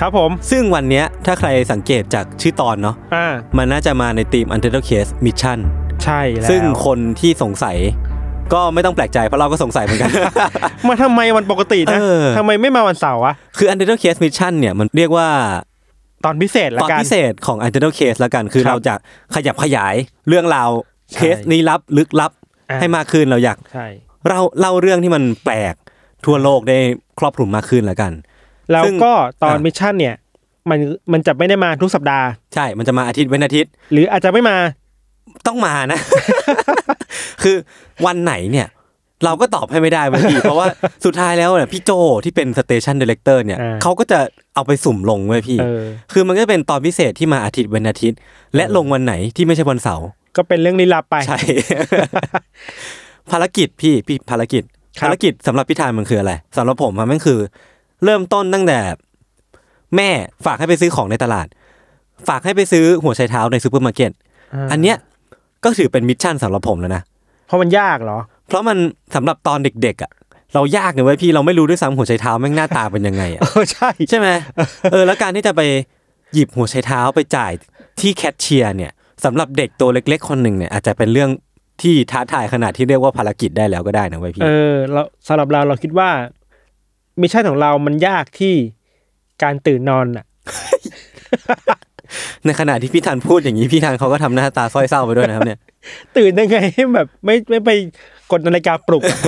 ครับผม ซึ่งวันเนี้ยถ้าใครสังเกตจากชื่อตอนเนาะอ่ามันน่าจะมาในธีม Untitled Case Mission ใช่แล้วซึ่งคนที่สงสัย ก็ไม่ต้องแปลกใจเพราะเราก็สงสัยเหมือนกัน มาทำไมวันปกตินะเออ ทำไมไม่มาวันเสาร์วะ คือ Untitled Case Mission เนี่ยมันเรียกว่า ตอนพิเศษละตอนกัน พิเศษของ Untitled Case แล้วกันคือครับเราจะขยับขยายเรื่องราวใช่เคสลี้ลับลึกลับอ่า ให้มากขึ้นเราอยาก ใช่ เราเล่าเรื่องที่มันแปลกทั่วโลกได้ครอบคลุมมากขึ้นแล้วกัน แล้วซึ่งก็ตอนอะ mission เนี่ย มันมันจะไม่ได้มาทุกสัปดาห์ ใช่ มันจะมาอาทิตย์เว้นอาทิตย์ หรืออาจจะไม่มาต้องมานะ คือวันไหนเนี่ยเราก็ตอบให้ไม่ได้เว้ยพี่เพราะว่าสุดท้ายแล้วเนี่ยพี่โจที่เป็น station director เนี่ยอ่าเขาก็จะเอาไปสุ่มลงเว้ยพี่เออคือมันก็จะเป็นตอนพิเศษที่มาอาทิตย์เว้นอาทิตย์ และลงวันไหนที่ไม่ใช่วันเสาร์ก็เป็นเรื่องลี้ลับไปใช่ภารกิจพี่พี่ภารกิจครับภารกิจสำหรับพี่ธัญมันคืออะไรสำหรับผมอะมันคือ เริ่มต้นตั้งแต่แม่ฝากให้ไปซื้อของในตลาด ฝากให้ไปซื้อหัวไชเท้าในซูเปอร์มาร์เก็ตอ่าอันเนี้ยก็ถือเป็น mission สำหรับผมแล้วนะเพราะมันยากเหรอ เพราะมันสำหรับตอนเด็กๆอะเรายากเลยเว้ยพี่เราไม่รู้ด้วยซ้ำหัวไชเท้าแม่งหน้าตาเป็นยังไงอะเออใช่ใช่ไหมเออแล้วการที่จะไปหยิบหัวไชเท้าไปจ่ายที่แคชเชียร์เนี่ยสำหรับเด็กตัวเล็ก ๆ คนหนึ่งเนี่ยอาจจะเป็นเรื่องที่ท้าทายขนาดที่เรียกว่าภารกิจได้แล้วก็ได้นะเว้ยพี่ เออเราสำหรับเราเราคิดว่า mission ของเรามันยากที่การตื่นนอนอะในขณะที่พี่ธัญพูดอย่างนี้พี่ธัญเขาก็ทำหน้าตาสร้อยเศร้าไปด้วยนะครับเนี่ย ตื่นยังไงให้แบบไม่ไม่ไปกดนาฬิกาปลุกอะ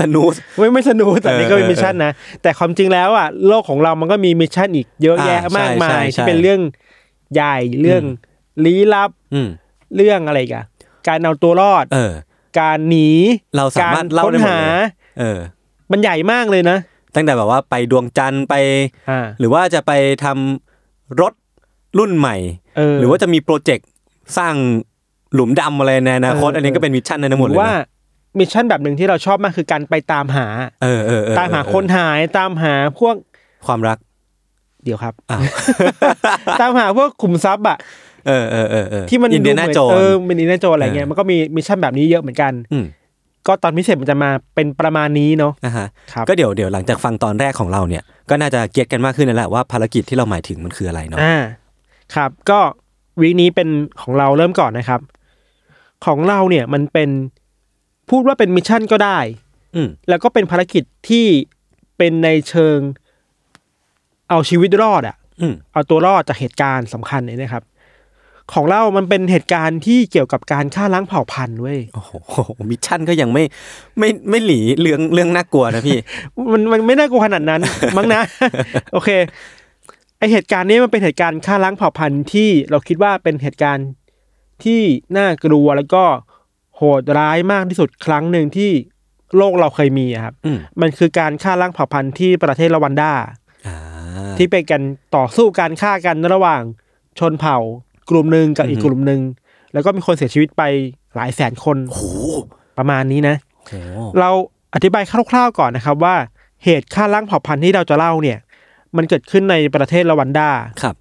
สนุกไม่ไม่สนุกแต่นี่ก็เป็นเออมิชชั่นนะแต่ความจริงแล้วอะโลกของเรามันก็มี mission อีกเยอะแยะอ่าใช่มากมายใช่ใช่ที่เป็นเรื่องใหญ่เรื่องลี้ลับอืมเรื่องอะไรกันการเอาตัวรอดเออการหนีเราสามารถเล่าค้นได้หมดหาเลยเออ มันใหญ่มากเลยนะ ตั้งแต่แบบว่าไปดวงจันทร์ไปอ่าหรือว่าจะไปทำรถรุ่นใหม่เออหรือว่าจะมีโปรเจกต์สร้างหลุมดำอะไรในอนาคตเอออัอันนี้ก็เป็น mission ในนั้นหมดเลยหรือว่า mission แบบหนึ่งที่เราชอบมากคือการไปตามหาเออเออเออตามหาเออคนหายตามหาพวกความรัก เดี๋ยวครับอ้าวตามหาพวกขุมทรัพย์อะเออเออเออเออที่มันอินเดียนาหมืโจนเออเป็ Indiana Jones อะไรเงี้ยเออมันก็มี mission แบบนี้เยอะเหมือนกันอืม ก็ตอนพิเศษมันจะมาเป็นประมาณนี้เนาะนะฮะครับก็เดี๋ยวเดี๋ยวหลังจากฟังตอนแรกของเราเนี่ย ก็น่าจะ get กันมากขึ้นนั่นแหละว่าภารกิจที่เราหมายถึงมันคืออะไรเนาะอ่าครับก็ week นี้เป็นของเราเริ่มก่อนนะครับ ของเราเนี่ยมันเป็นพูดว่าเป็น mission ก็ได้ อืมแล้วก็เป็นภารกิจที่เป็นในเชิงเอาชีวิตรอดอะอืมเอาตัวรอดจากเหตุการณ์สำคัญเนี่ยนะครับ ของเรามันเป็นเหตุการณ์ที่เกี่ยวกับการฆ่าล้างเผ่าพันธุ์เว้ย โอ้โห mission ก็ยังไม่ไม่ไม่หลีเรื่องเรื่องน่ากลัวนะพี่ มันมันไม่น่ากลัวขนาดนั้น มั้งนะ โอเค ไอเหตุการณ์นี้มันเป็นเหตุการณ์ฆ่าล้างเผ่าพันธุ์ที่เราคิดว่าเป็นเหตุการณ์ที่น่ากลัวแล้วก็โหดร้ายมากที่สุดครั้งหนึ่งที่โลกเราเคยมีอะครับอืมมันคือการฆ่าล้างเผ่าพันธุ์ที่ประเทศละวันดาอ่าที่เป็นการต่อสู้การฆ่ากันระหว่างชนเผ่า กลุ่มหนึ่งกับอีกกลุ่มหนึ่งแล้วก็มีคนเสียชีวิตไปหลายแสนคนโอ้โหประมาณนี้นะโอ้โหเราอธิบายคร่าวๆก่อนนะครับว่าเหตุฆ่าล้างเผ่าพันธุ์ที่เราจะเล่าเนี่ย มันเกิดขึ้นในประเทศละวันดาครับ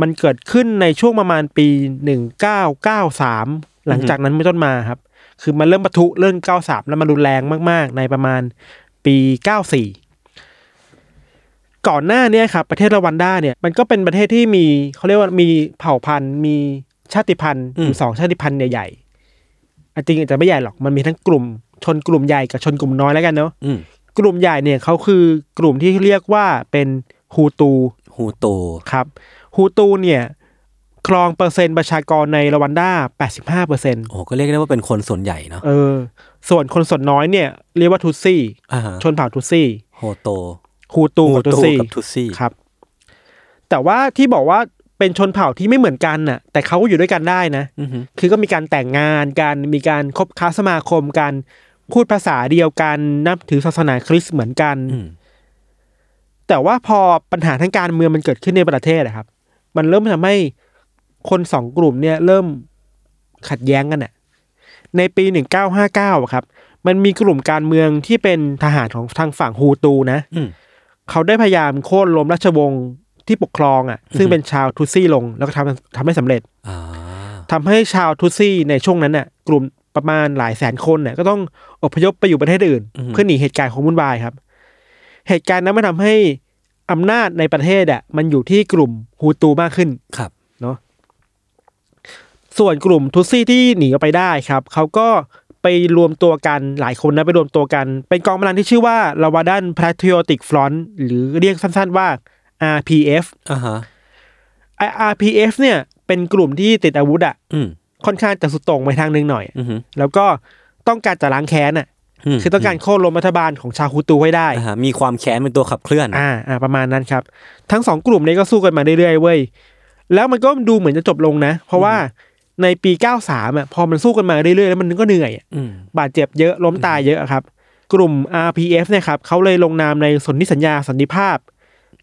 มันเกิดขึ้นในช่วงประมาณปีหนึ่งเก้าเก้าสามหลังจากนั้นไม่ต้นมาครับ คือมันเริ่มปะทุเริ่มเก้าสามแล้วมันรุนแรงมาก ๆ ในประมาณปีเก้าสี่ ก่อนหน้าเนี้ครับประเทศรวันด้าเนี่ยมันก็เป็นประเทศที่มีเขาเรียกว่ามีเผ่าพันธุ์ มีชาติพันธุ์อยู่สองชาติพันธุ์ใหญ่ๆอะจริงอาจจะไม่ใหญ่หรอกมันมีทั้งกลุ่ม ชนกลุ่มใหญ่กับชนกลุ่มน้อยแล้วกันเนาะอืมกลุ่มใหญ่เนี่ยเขาคือกลุ่มที่เรียกว่าเป็นฮูตูฮูโตครับฮูตูเนี่ยครองเปอร์เซ็นต์ประชากรในรวันด้า85เปอร์เซ็นต์โอ้ก็เรียกได้ว่าเป็นคนส่วนใหญ่เนาะเออ ส่วนคนส่วนน้อยเนี่ย เรียกว่าทุตซี่อ่าฮะชนเผ่าทุตซี่ โฮโต ฮูตูกับทุตซี่กับทุตซี่ครับ แต่ว่าที่บอกว่าเป็นชนเผ่าที่ไม่เหมือนกันน่ะ แต่เขาก็อยู่ด้วยกันได้นะอือฮึคือก็มีการแต่งงานการมีการคบค้าสมาคมการพูดภาษาเดียวกันนับถือศาสนาคริสต์เหมือนกันอืมแต่ว่าพอปัญหาทางการเมืองมันเกิดขึ้นในประเทศอะครับ มันเริ่มทำให้คนสองกลุ่มเนี่ย เริ่มขัดแย้งกันอะในปีหนึ่งเก้าห้าเก้าครับ มันมีกลุ่มการเมืองที่เป็นทหารของทางฝั่งฮูตูนะอืม เขาได้พยายามโค่นล้มราชวงศ์ที่ปกครองอะซึ่งเป็นชาวทุตซี่ลงแล้วก็ทำทำให้สำเร็จอ่าทำให้ชาวทุตซี่ในช่วงนั้นน่ะ กลุ่มประมาณหลายแสนคนเนี่ยก็ต้องอพยพไปอยู่ประเทศอื่น เพื่อหนีเหตุการณ์ของวุ่นวายครับ เหตุการณ์นั้นมันทำให้อำนาจในประเทศอะมันอยู่ที่กลุ่มฮูตูมากขึ้นครับเนาะส่วนกลุ่มทุตซี่ที่หนีออกไปได้ครับ เขาก็ ไปรวมตัวกันหลายคนนะไปรวมตัวกัน เป็นกองกำลังที่ชื่อว่า Rwandan Patriotic Front หรือเรียกสั้นๆว่า RPF อ่าฮะไอ้ RPF เนี่ย เป็นกลุ่มที่ติดอาวุธอะอืมค่อนข้างจะสุดโต่งไปทางหนึงหน่อยอือฮึแล้วก็ต้องการจะล้างแค้นอะมคือต้องการโค่นล้มรัฐบาลของชาวฮูตูให้ได้อ่าฮะมีความแค้นเป็นตัวขับเคลื่อน อ่าอ่าประมาณนั้นครับ ทั้งสองกลุ่มนี้ก็สู้กันมาเรื่อยๆเว้ย แล้วมันก็ดูเหมือนจะจบลงนะ เพราะว่า ในปี 93อะพอมันสู้กันมาเรื่อยๆ แล้วมันก็เหนื่อยอะอืมบาดเจ็บเยอะล้มตายเยอะอะครับ กลุ่ม RPF เนี่ยครับเขาเลยลงนามในสนธิสัญญาสันติภาพ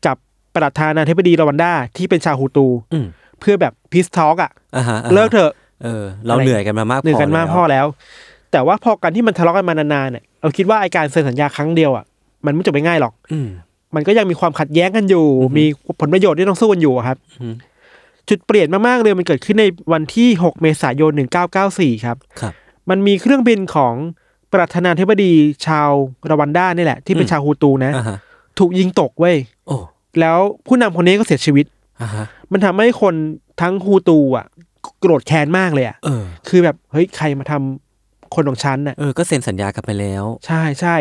กับประธานาธิบดีรวันดาที่เป็นชาวฮูตูอืมเพื่อแบบพีซทอกอะอ่าฮะอ่าฮะเลิกเถอะเออ เราเหนื่อยกันมามากพอหนึ่งกันมากแล้วพอแล้ว แต่ว่าพอกันที่มันทะเลาะกันมานานๆเนี่ยเราคิดว่าไอการเซ็นสัญญาครั้งเดียวอะมันไม่จบไปง่ายหรอกอืมมันก็ยังมีความขัดแย้งกันอยู่ มีผลประโยชน์ที่ต้องสู้กันอยู่อะครับอืม จุดเปลี่ยนมากๆเลยมันเกิดขึ้นในวันที่ 6 เมษายน 1994 ครับครับ มันมีเครื่องบินของประธานาธิบดีชาวรวันด้านี่แหละ ที่เป็นอืมชาวฮูตูนะ อ่าฮะถูกยิงตกเว้ย โอ้แล้วผู้นำคนนี้ก็เสียชีวิต อ่าฮะมันทำให้คนทั้งฮูตูอะ โกรธแค้นมากเลยอะ เออ คือแบบเฮ้ยใครมาทำคนของฉันน่ะ เออ ก็เซ็นสัญญากันไปแล้ว ใช่ใช่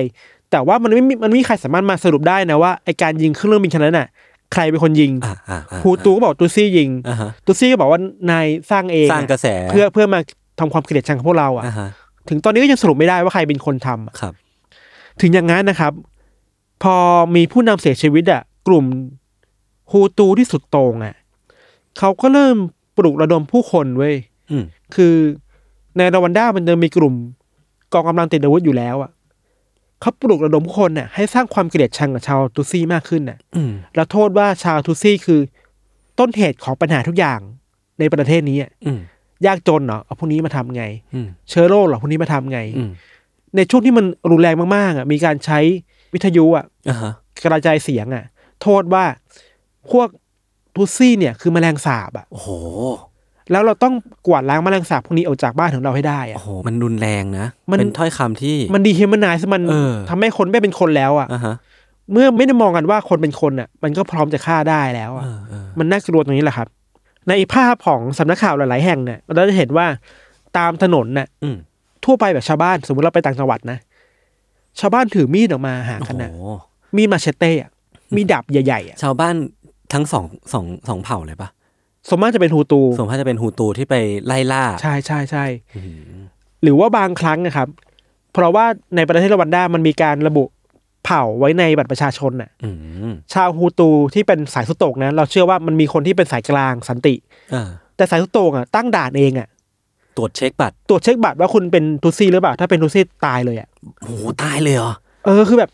แต่ว่ามันไม่มีมันไม่มีใครสามารถมาสรุปได้นะว่าไอการยิงเครื่องบินคันนั้นน่ะ ใครเป็นคนยิงอ่าอ่าอ่าฮูตูก็บอกตูซี่ยิงอ่าฮะตูซี่ก็บอกว่านายสร้างเองสร้างกระแสเพื่อเพื่อมาทำความเกลียดชังกับพวกเราอะอ่าฮะถึงตอนนี้ก็ยังสรุปไม่ได้ว่าใครเป็นคนทำอะครับ ถึงอย่างนั้นนะครับ พอมีผู้นำเสียชีวิตอะ กลุ่มฮูตูที่สุดโต่งอะเขาก็เริ่มปลุกระดมผู้คนเว้ยอืมคือในรวันด้ามันจะมีกลุ่มกองกำลังติดอาวุธอยู่แล้วอะ เขาปลุกระดมผู้คนน่ะให้สร้างความเกลียดชังกับชาวตุซี่มากขึ้นน่ะอืมแล้วโทษว่าชาวทุซี่คือ ต้นเหตุของปัญหาทุกอย่างในประเทศนี้อะอืมยากจนเหรอเอาพวกนี้มาทำไงอืมเชื้อโรคเหรอพวกนี้มาทำไงอืมในช่วงที่มันรุนแรงมากๆอะมีการใช้วิทยุอะอ่าฮะกระจายเสียงอะ โทษว่าพวกทุซี่เนี่ยคือแมลงสาบอะโอ้โห แล้วเราต้องกวาดล้างแมลงสาบพวกนี้ออกจากบ้านของเราให้ได้โอ้อะโห มันรุนแรงนะ มันเป็นถ้อยคำที่ มันดีเฮมันนายมันเออ ทำให้คนไม่เป็นคนแล้วอะ อ่าฮะเมื่อไม่ได้มองกันว่าคนเป็นคนอะ มันก็พร้อมจะฆ่าได้แล้วอะ เออเออมันน่ากลัวตรงนี้แหละครับ ในภาพของสำนักข่าวหลาย ๆ แห่งเนี่ยเราจะเห็นว่าตามถนนน่ะ อืมทั่วไปแบบชาวบ้านสมมติเราไปต่างจังหวัดนะ ชาวบ้านถือมีดออกมาหาโอ้กันโหนะมีดมาเชเต้อะมีดาบใหญ่ๆอะชาวบ้านทั้งสองสองสองเผ่าเลยปะ สมมติจะเป็นฮูตูส่วนมากจะเป็นฮูตูที่ไปไล่ล่า ใช่ใช่ใช่อืมหรือว่าบางครั้งนะครับ เพราะว่าในประเทศรวันด้ามันมีการระบุเผ่าไว้ในบัตรประชาชนน่ะอืมชาวฮูตูที่เป็นสายสุดโต่งนะเราเชื่อว่ามันมีคนที่เป็นสายกลางสันติอ่าแต่สายสุดโต่งอะตั้งด่านเองอะตรวจเช็คบัตรตรวจเช็คบัตรว่าคุณเป็นทูซี่หรือเปล่า ถ้าเป็นทูซี่ตายเลยอะโอ้โหตายเลยเหรอเออคือแบบ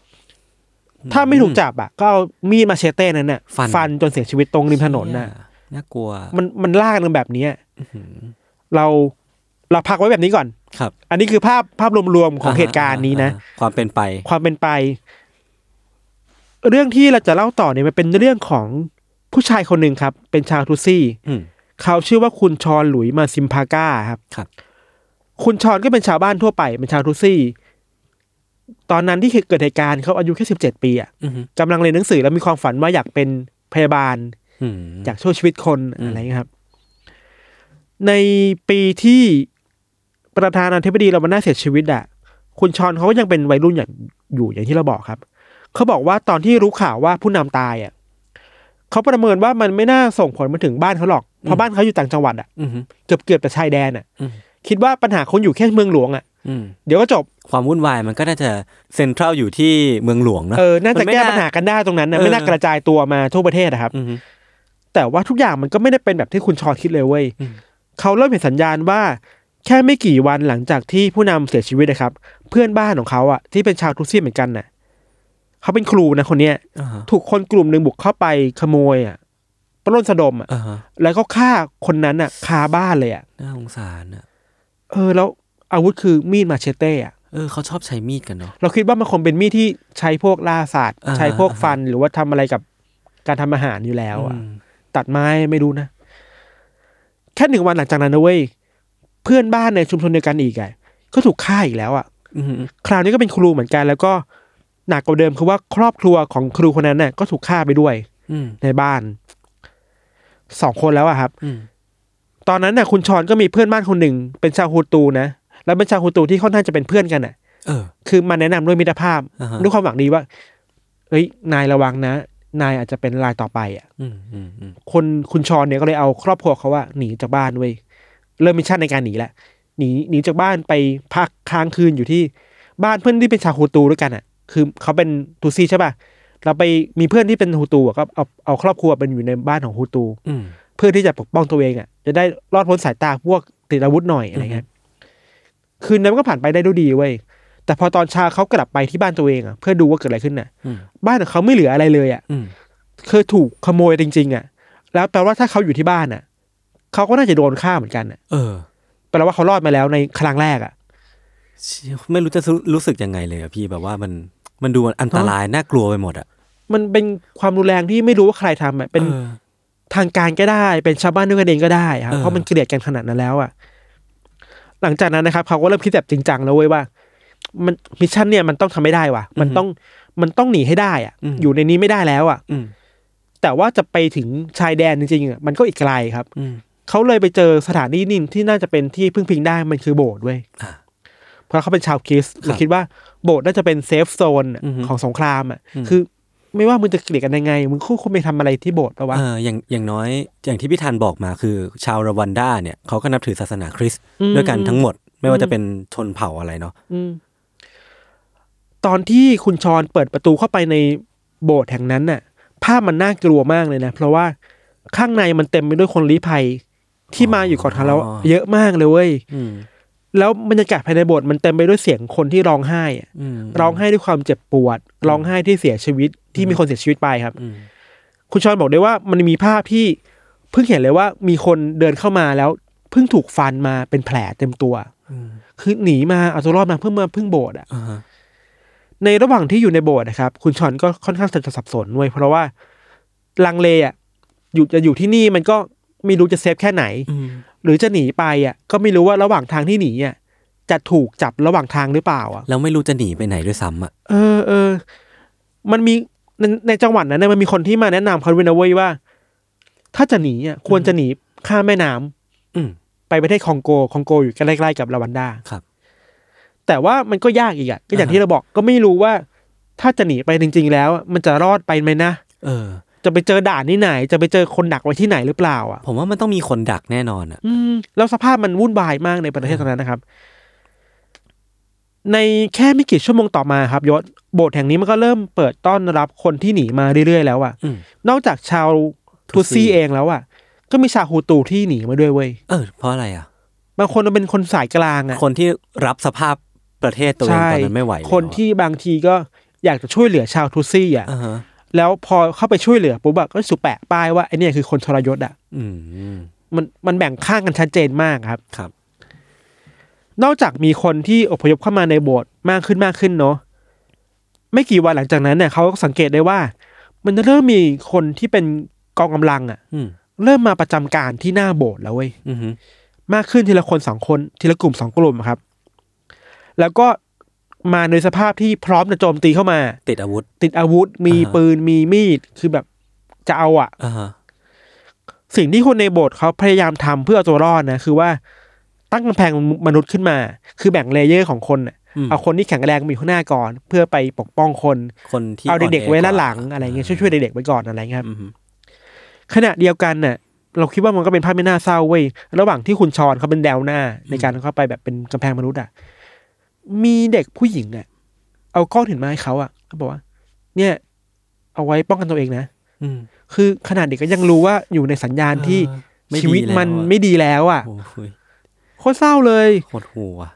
ถ้าไม่ถูกจับอะ ก็เอามีดมาเชเต้นั้นน่ะฟันฟันจนเสียชีวิตตรงริมถนนน่ะ น่ากลัว มันมันล่ากันแบบเนี้ยหือเราเราพักไว้แบบนี้ก่อน ครับ อันนี้คือภาพภาพรวมๆของเหตุการณ์นี้นะอ่าฮความเป็นไป ความเป็นไป เรื่องที่เราจะเล่าต่อเนี่ยมันเป็นเรื่องของผู้ชายคนหนึ่งครับ เป็นชาวทุตซี่อืมเขาชื่อว่าคุณชอนหลุยมาซิมพาก้าครับ ครับ คุณชอนก็เป็นชาวบ้านทั่วไป เป็นชาวทุตซี่ ตอนนั้นที่เกิดเหตุการณ์เขาอายุแค่สิบเจ็ดปีอะอืมกำลังเรียนหนังสือแล้วมีความฝันว่าอยากเป็นพยาบาล อืมอยากช่วยชีวิตคนอืมอะไรเงี้ยครับ ในปีที่ประธานาธิบดีเรามาน่าเสียชีวิตอะคุณชอนเขาก็ยังเป็นวัยรุ่นอย่างอยู่อย่างที่เราบอกครับ เขาบอกว่าตอนที่รู้ข่าวว่าผู้นำตายอะเขาประเมินว่ามันไม่น่าส่งผลมาถึงบ้านเขาหรอก เพราะบ้านเขาอยู่ต่างจังหวัดอะอืมเกือบเกือบแต่ชายแดนอะอืมคิดว่าปัญหาคงอยู่แค่เมืองหลวงอะอืมเดี๋ยวก็จบความวุ่นวายมันก็น่าจะเซ็นทรัลอยู่ที่เมืองหลวงเนอะเออน่าจะมัไม่แก้ปัญหากันได้ตรงนั้นนะเออไม่น่ากระจายตัวมาทั่วประเทศนะครับอืม แต่ว่าทุกอย่างมันก็ไม่ได้เป็นแบบที่คุณชอนคิดเลยเว้ยอืมเขาเริ่มเห็นสัญญาณว่า แค่ไม่กี่วันหลังจากที่ผู้นำเสียชีวิตนะครับ เพื่อนบ้านของเขาอะที่เป็นชาวทุตซี่เหมือนกันน่ะเขาเป็นครูนะคนเนี้ยอ่าฮะถูกคนกลุ่มหนึ่งบุกเข้าไปขโมยอะปล้นสะดมอะอ่าฮะแล้วก็ฆ่าคนนั้นอะคาบ้านเลยอะน่าสงสารอะเออแล้วอาวุธคือมีดมาเชเต้อะเออเขาชอบใช้มีดกันเนาะเราคิดว่ามันคงเป็นมีดที่ใช้พวกล่าสัตว์อ่าใช้พวกฟันหรือว่าทำอะไรกับการทำอาหารอยู่แล้วอะอืม ตัดไม้ไม่รู้นะ แค่หนึ่งวันหลังจากนั้นนะเว้ยเพื่อนบ้านในชุมชนเดียวกันอีกอะก็ถูกฆ่าอีกแล้วอะอืมคราวนี้ก็เป็นครูเหมือนกัน แล้วก็หนักกว่าเดิมคือว่าครอบครัวของครูคนนั้นน่ะก็ถูกฆ่าไปด้วยอืมในบ้านสองคนแล้วอะครับอืมตอนนั้นน่ะ คุณชอนก็มีเพื่อนบ้านคนหนึ่ง เป็นชาวฮูตูนะแล้วเป็นชาวฮูตูที่ค่อนข้างจะเป็นเพื่อนกันน่ะเออคือมาแนะนำด้วยมิตรภาพอ่าฮะด้วยความหวังดีว่าเฮ้ยนายระวังนะ นายอาจจะเป็นรายต่อไปอะอืมอืมอืมคนคุณชอนเนี่ยก็เลยเอาครอบครัวเขาว่าหนีจากบ้านเว้ยเริ่ม mission ในการหนีแหละหนีหนีจากบ้านไปพักค้างคืนอยู่ที่บ้านเพื่อนที่เป็นชาวฮูตูด้วยกันอะ คือเขาเป็นทุตซีใช่ป่ะเราไปมีเพื่อนที่เป็นฮูตูอะก็เอาเอาครอบครัวเป็นอยู่ในบ้านของฮูตูอืมเพื่อที่จะปกป้องตัวเองอะ จะได้รอดพ้นสายตาพวกติดอาวุธหน่อยอะไรเงี้ยคืนนั้นก็ผ่านไปได้ด้วยดีเว้ย แต่พอตอนเช้าเขากลับไปที่บ้านตัวเองอะเพื่อดูว่าเกิดอะไรขึ้นน่ะอืมบ้านของเขาไม่เหลืออะไรเลยอะอืมเคยถูกขโมยจริง ๆ อะ แล้วแปลว่าถ้าเขาอยู่ที่บ้านอะเขาก็น่าจะโดนฆ่าเหมือนกันอะเออแปลว่าเขารอดมาแล้วในครั้งแรกอะเชี่ยไม่รู้จะรู้รู้สึกยังไงเลยอะพี่แบบว่ามันมันดูอันตรายน่ากลัวไปหมดอะมันเป็นความรุนแรงที่ไม่รู้ว่าใครทำอะเป็นออทางการก็ได้เป็นชาวบ้านด้วยกันเองก็ได้ครับเออเพราะมันเกลียดกันขนาดนั้นแล้วอะ หลังจากนั้นนะครับเขาก็เริ่มคิดแบบจริงจังแล้วเว้ยว่า มันมิชชั่นเนี่ยมันต้องทำไม่ได้ว่ะ มันต้องมันต้องหนีให้ได้อะ อยู่ในนี้ไม่ได้แล้วอะอืมแต่ว่าจะไปถึงชายแดนจริงๆอะมันก็อีกไกลครับอืมเขาเลยไปเจอสถานที่หนึ่งที่น่าจะเป็นที่พึ่งพิงได้มันคือโบสถ์เว้ยอ่าเพราะเขาเป็นชาวคริสต์เราคิดว่าโบสถ์น่าจะเป็น safe zone อือฮึของสงครามอะอืมคือไม่ว่ามึงจะเกลียดกันยังไง มึงไม่ควรไปทำอะไรที่โบสถ์ปะวะเอออย่างอย่างน้อย อย่างที่พี่ธันบอกมาคือ ชาวรวันดาเนี่ยเขาก็นับถือศาสนาคริสต์อืมด้วยกันทั้งหมด ไม่ว่าอืมจะเป็นชนเผ่าอะไรเนาะอืม ตอนที่คุณชอนเปิดประตูเข้าไปในโบสถ์แห่งนั้นน่ะ ภาพมันน่ากลัวมากเลยนะ เพราะว่าข้างในมันเต็มไปด้วยคนลี้ภัยที่มาอยู่ก่อนทางเราเยอะมากเลยเว้ยอืมแล้วบรรยากาศภายในโบสถ์มันเต็มไปด้วยเสียงคนที่ร้องไห้อะอืมร้องไห้ด้วยความเจ็บปวด ร้องไห้ที่เสียชีวิตที่มีคนเสียชีวิตไปครับอืมคุณชอนบอกได้ว่ามันมีภาพที่เพิ่งเห็นเลยว่ามีคนเดินเข้ามาแล้วเพิ่งถูกฟันมาเป็นแผลเต็มตัวอืมคือหนีมาเอาตัวรอดมาเพื่อมาพึ่งโบสถ์อะอ่าฮะ ในระหว่างที่อยู่ในโบสถ์นะครับ คุณชอนก็ค่อนข้างจะสับสนด้วยเพราะว่าลังเลอะอยู่จะอยู่ที่นี่มันก็ไม่รู้จะเซฟแค่ไหนอืมหรือจะหนีไปอะ ก็ไม่รู้ว่าระหว่างทางที่หนีอะจะถูกจับระหว่างทางหรือเปล่าอะแล้วไม่รู้จะหนีไปไหนด้วยซ้ำอะเออเออมันมีในในจังหวัดนั้นเนยมันมีคนที่มาแนะนำเขาด้วยนะเว้ยว่า ถ้าจะหนีอะควรจะหนีข้ามแม่น้ำอืมไปประเทศคองโกคองโกอยู่ใกล้ๆกับรวันดาครับ แต่ว่ามันก็ยากอีกอะก็อย่างอ่าที่เราบอกก็ไม่รู้ว่า ถ้าจะหนีไปจริง ๆ แล้วอะมันจะรอดไปไหมนะเออ จะไปเจอด่านที่ไหน จะไปเจอคนดักไว้ที่ไหนหรือเปล่าอะ ผมว่ามันต้องมีคนดักแน่นอนอะ อืมแล้วสภาพมันวุ่นวายมากในประเทศตอนนั้นนะครับ ในแค่ไม่กี่ชั่วโมงต่อมาครับยศโบสถ์แห่งนี้มันก็เริ่มเปิดต้อนรับคนที่หนีมาเรื่อยๆแล้วอะอืม นอกจากชาวทูซี่เองแล้วอะ ก็มีชาวฮูตูที่หนีมาด้วยเว้ยเออเพราะอะไรอะ บางคนมันเป็นคนสายกลางอะคนที่รับสภาพ ประเทศตัวเองตอนนั้นไม่ไหวแล้วคนที่บางทีก็อยากจะช่วยเหลือชาวทูซี่อะอ่าฮะแล้วพอเข้าไปช่วยเหลือปุ๊บอะก็สุแปะป้ายว่าไอเนี่ยคือคนทรยศอะอืมมันมันแบ่งข้างกันชัดเจนมากครับครับ นอกจากมีคนที่อพยพเข้ามาในโบสถ์มากขึ้นมากขึ้นเนาะไม่กี่วันหลังจากนั้นเนี่ยเขาก็สังเกตได้ว่า มันเริ่มมีคนที่เป็นกองกำลังอะอืมเริ่มมาประจำการที่หน้าโบสถ์แล้วเว้ยอืมมากขึ้นทีละคนสองคนทีละกลุ่มสองกลุ่มครับ แล้วก็มาในสภาพที่พร้อมจะโจมตีเข้ามา ติดอาวุธ ติดอาวุธ มีอ่าฮะปืนมีมีดคือแบบจะเอาอะอ่าฮะสิ่งที่คนในโบสถ์เขาพยายามทำเพื่อเอาตัวรอดนะคือว่าตั้งกำแพงมนุษย์ขึ้นมา คือแบ่งเลเยอร์ของคนน่ะอืมเอาคนที่แข็งแรงมาอยู่ข้างหน้าก่อน เพื่อไปปกป้องคนคนที่เอาเด็กๆนแไว้ด้านหลังอะไรเงี้ยช่วยๆเด็กๆไว้ก่อนอะไรเงี้ยครับอืมขณะเดียวกันน่ะ เราคิดว่ามันก็เป็นภาพไม่น่าเศร้าเว้ยระหว่างที่คุณชอนเขาเป็นแดวหน้าในการเข้าไปแบบเป็นกำแพงมนุษย์อะ มีเด็กผู้หญิงอะ เอาก้อนหินมาให้เขาอะเขาบอกว่า เนี่ย เอาไว้ป้องกันตัวเองนะอืม คือขนาดเด็กก็ยังรู้ว่าอยู่ในสัญญาณที่เออไม่ชีวิตดีแล้วมันอะ ไม่ดีแล้วอะโอ้ยโคตรเศร้าเลย โหดหูอะ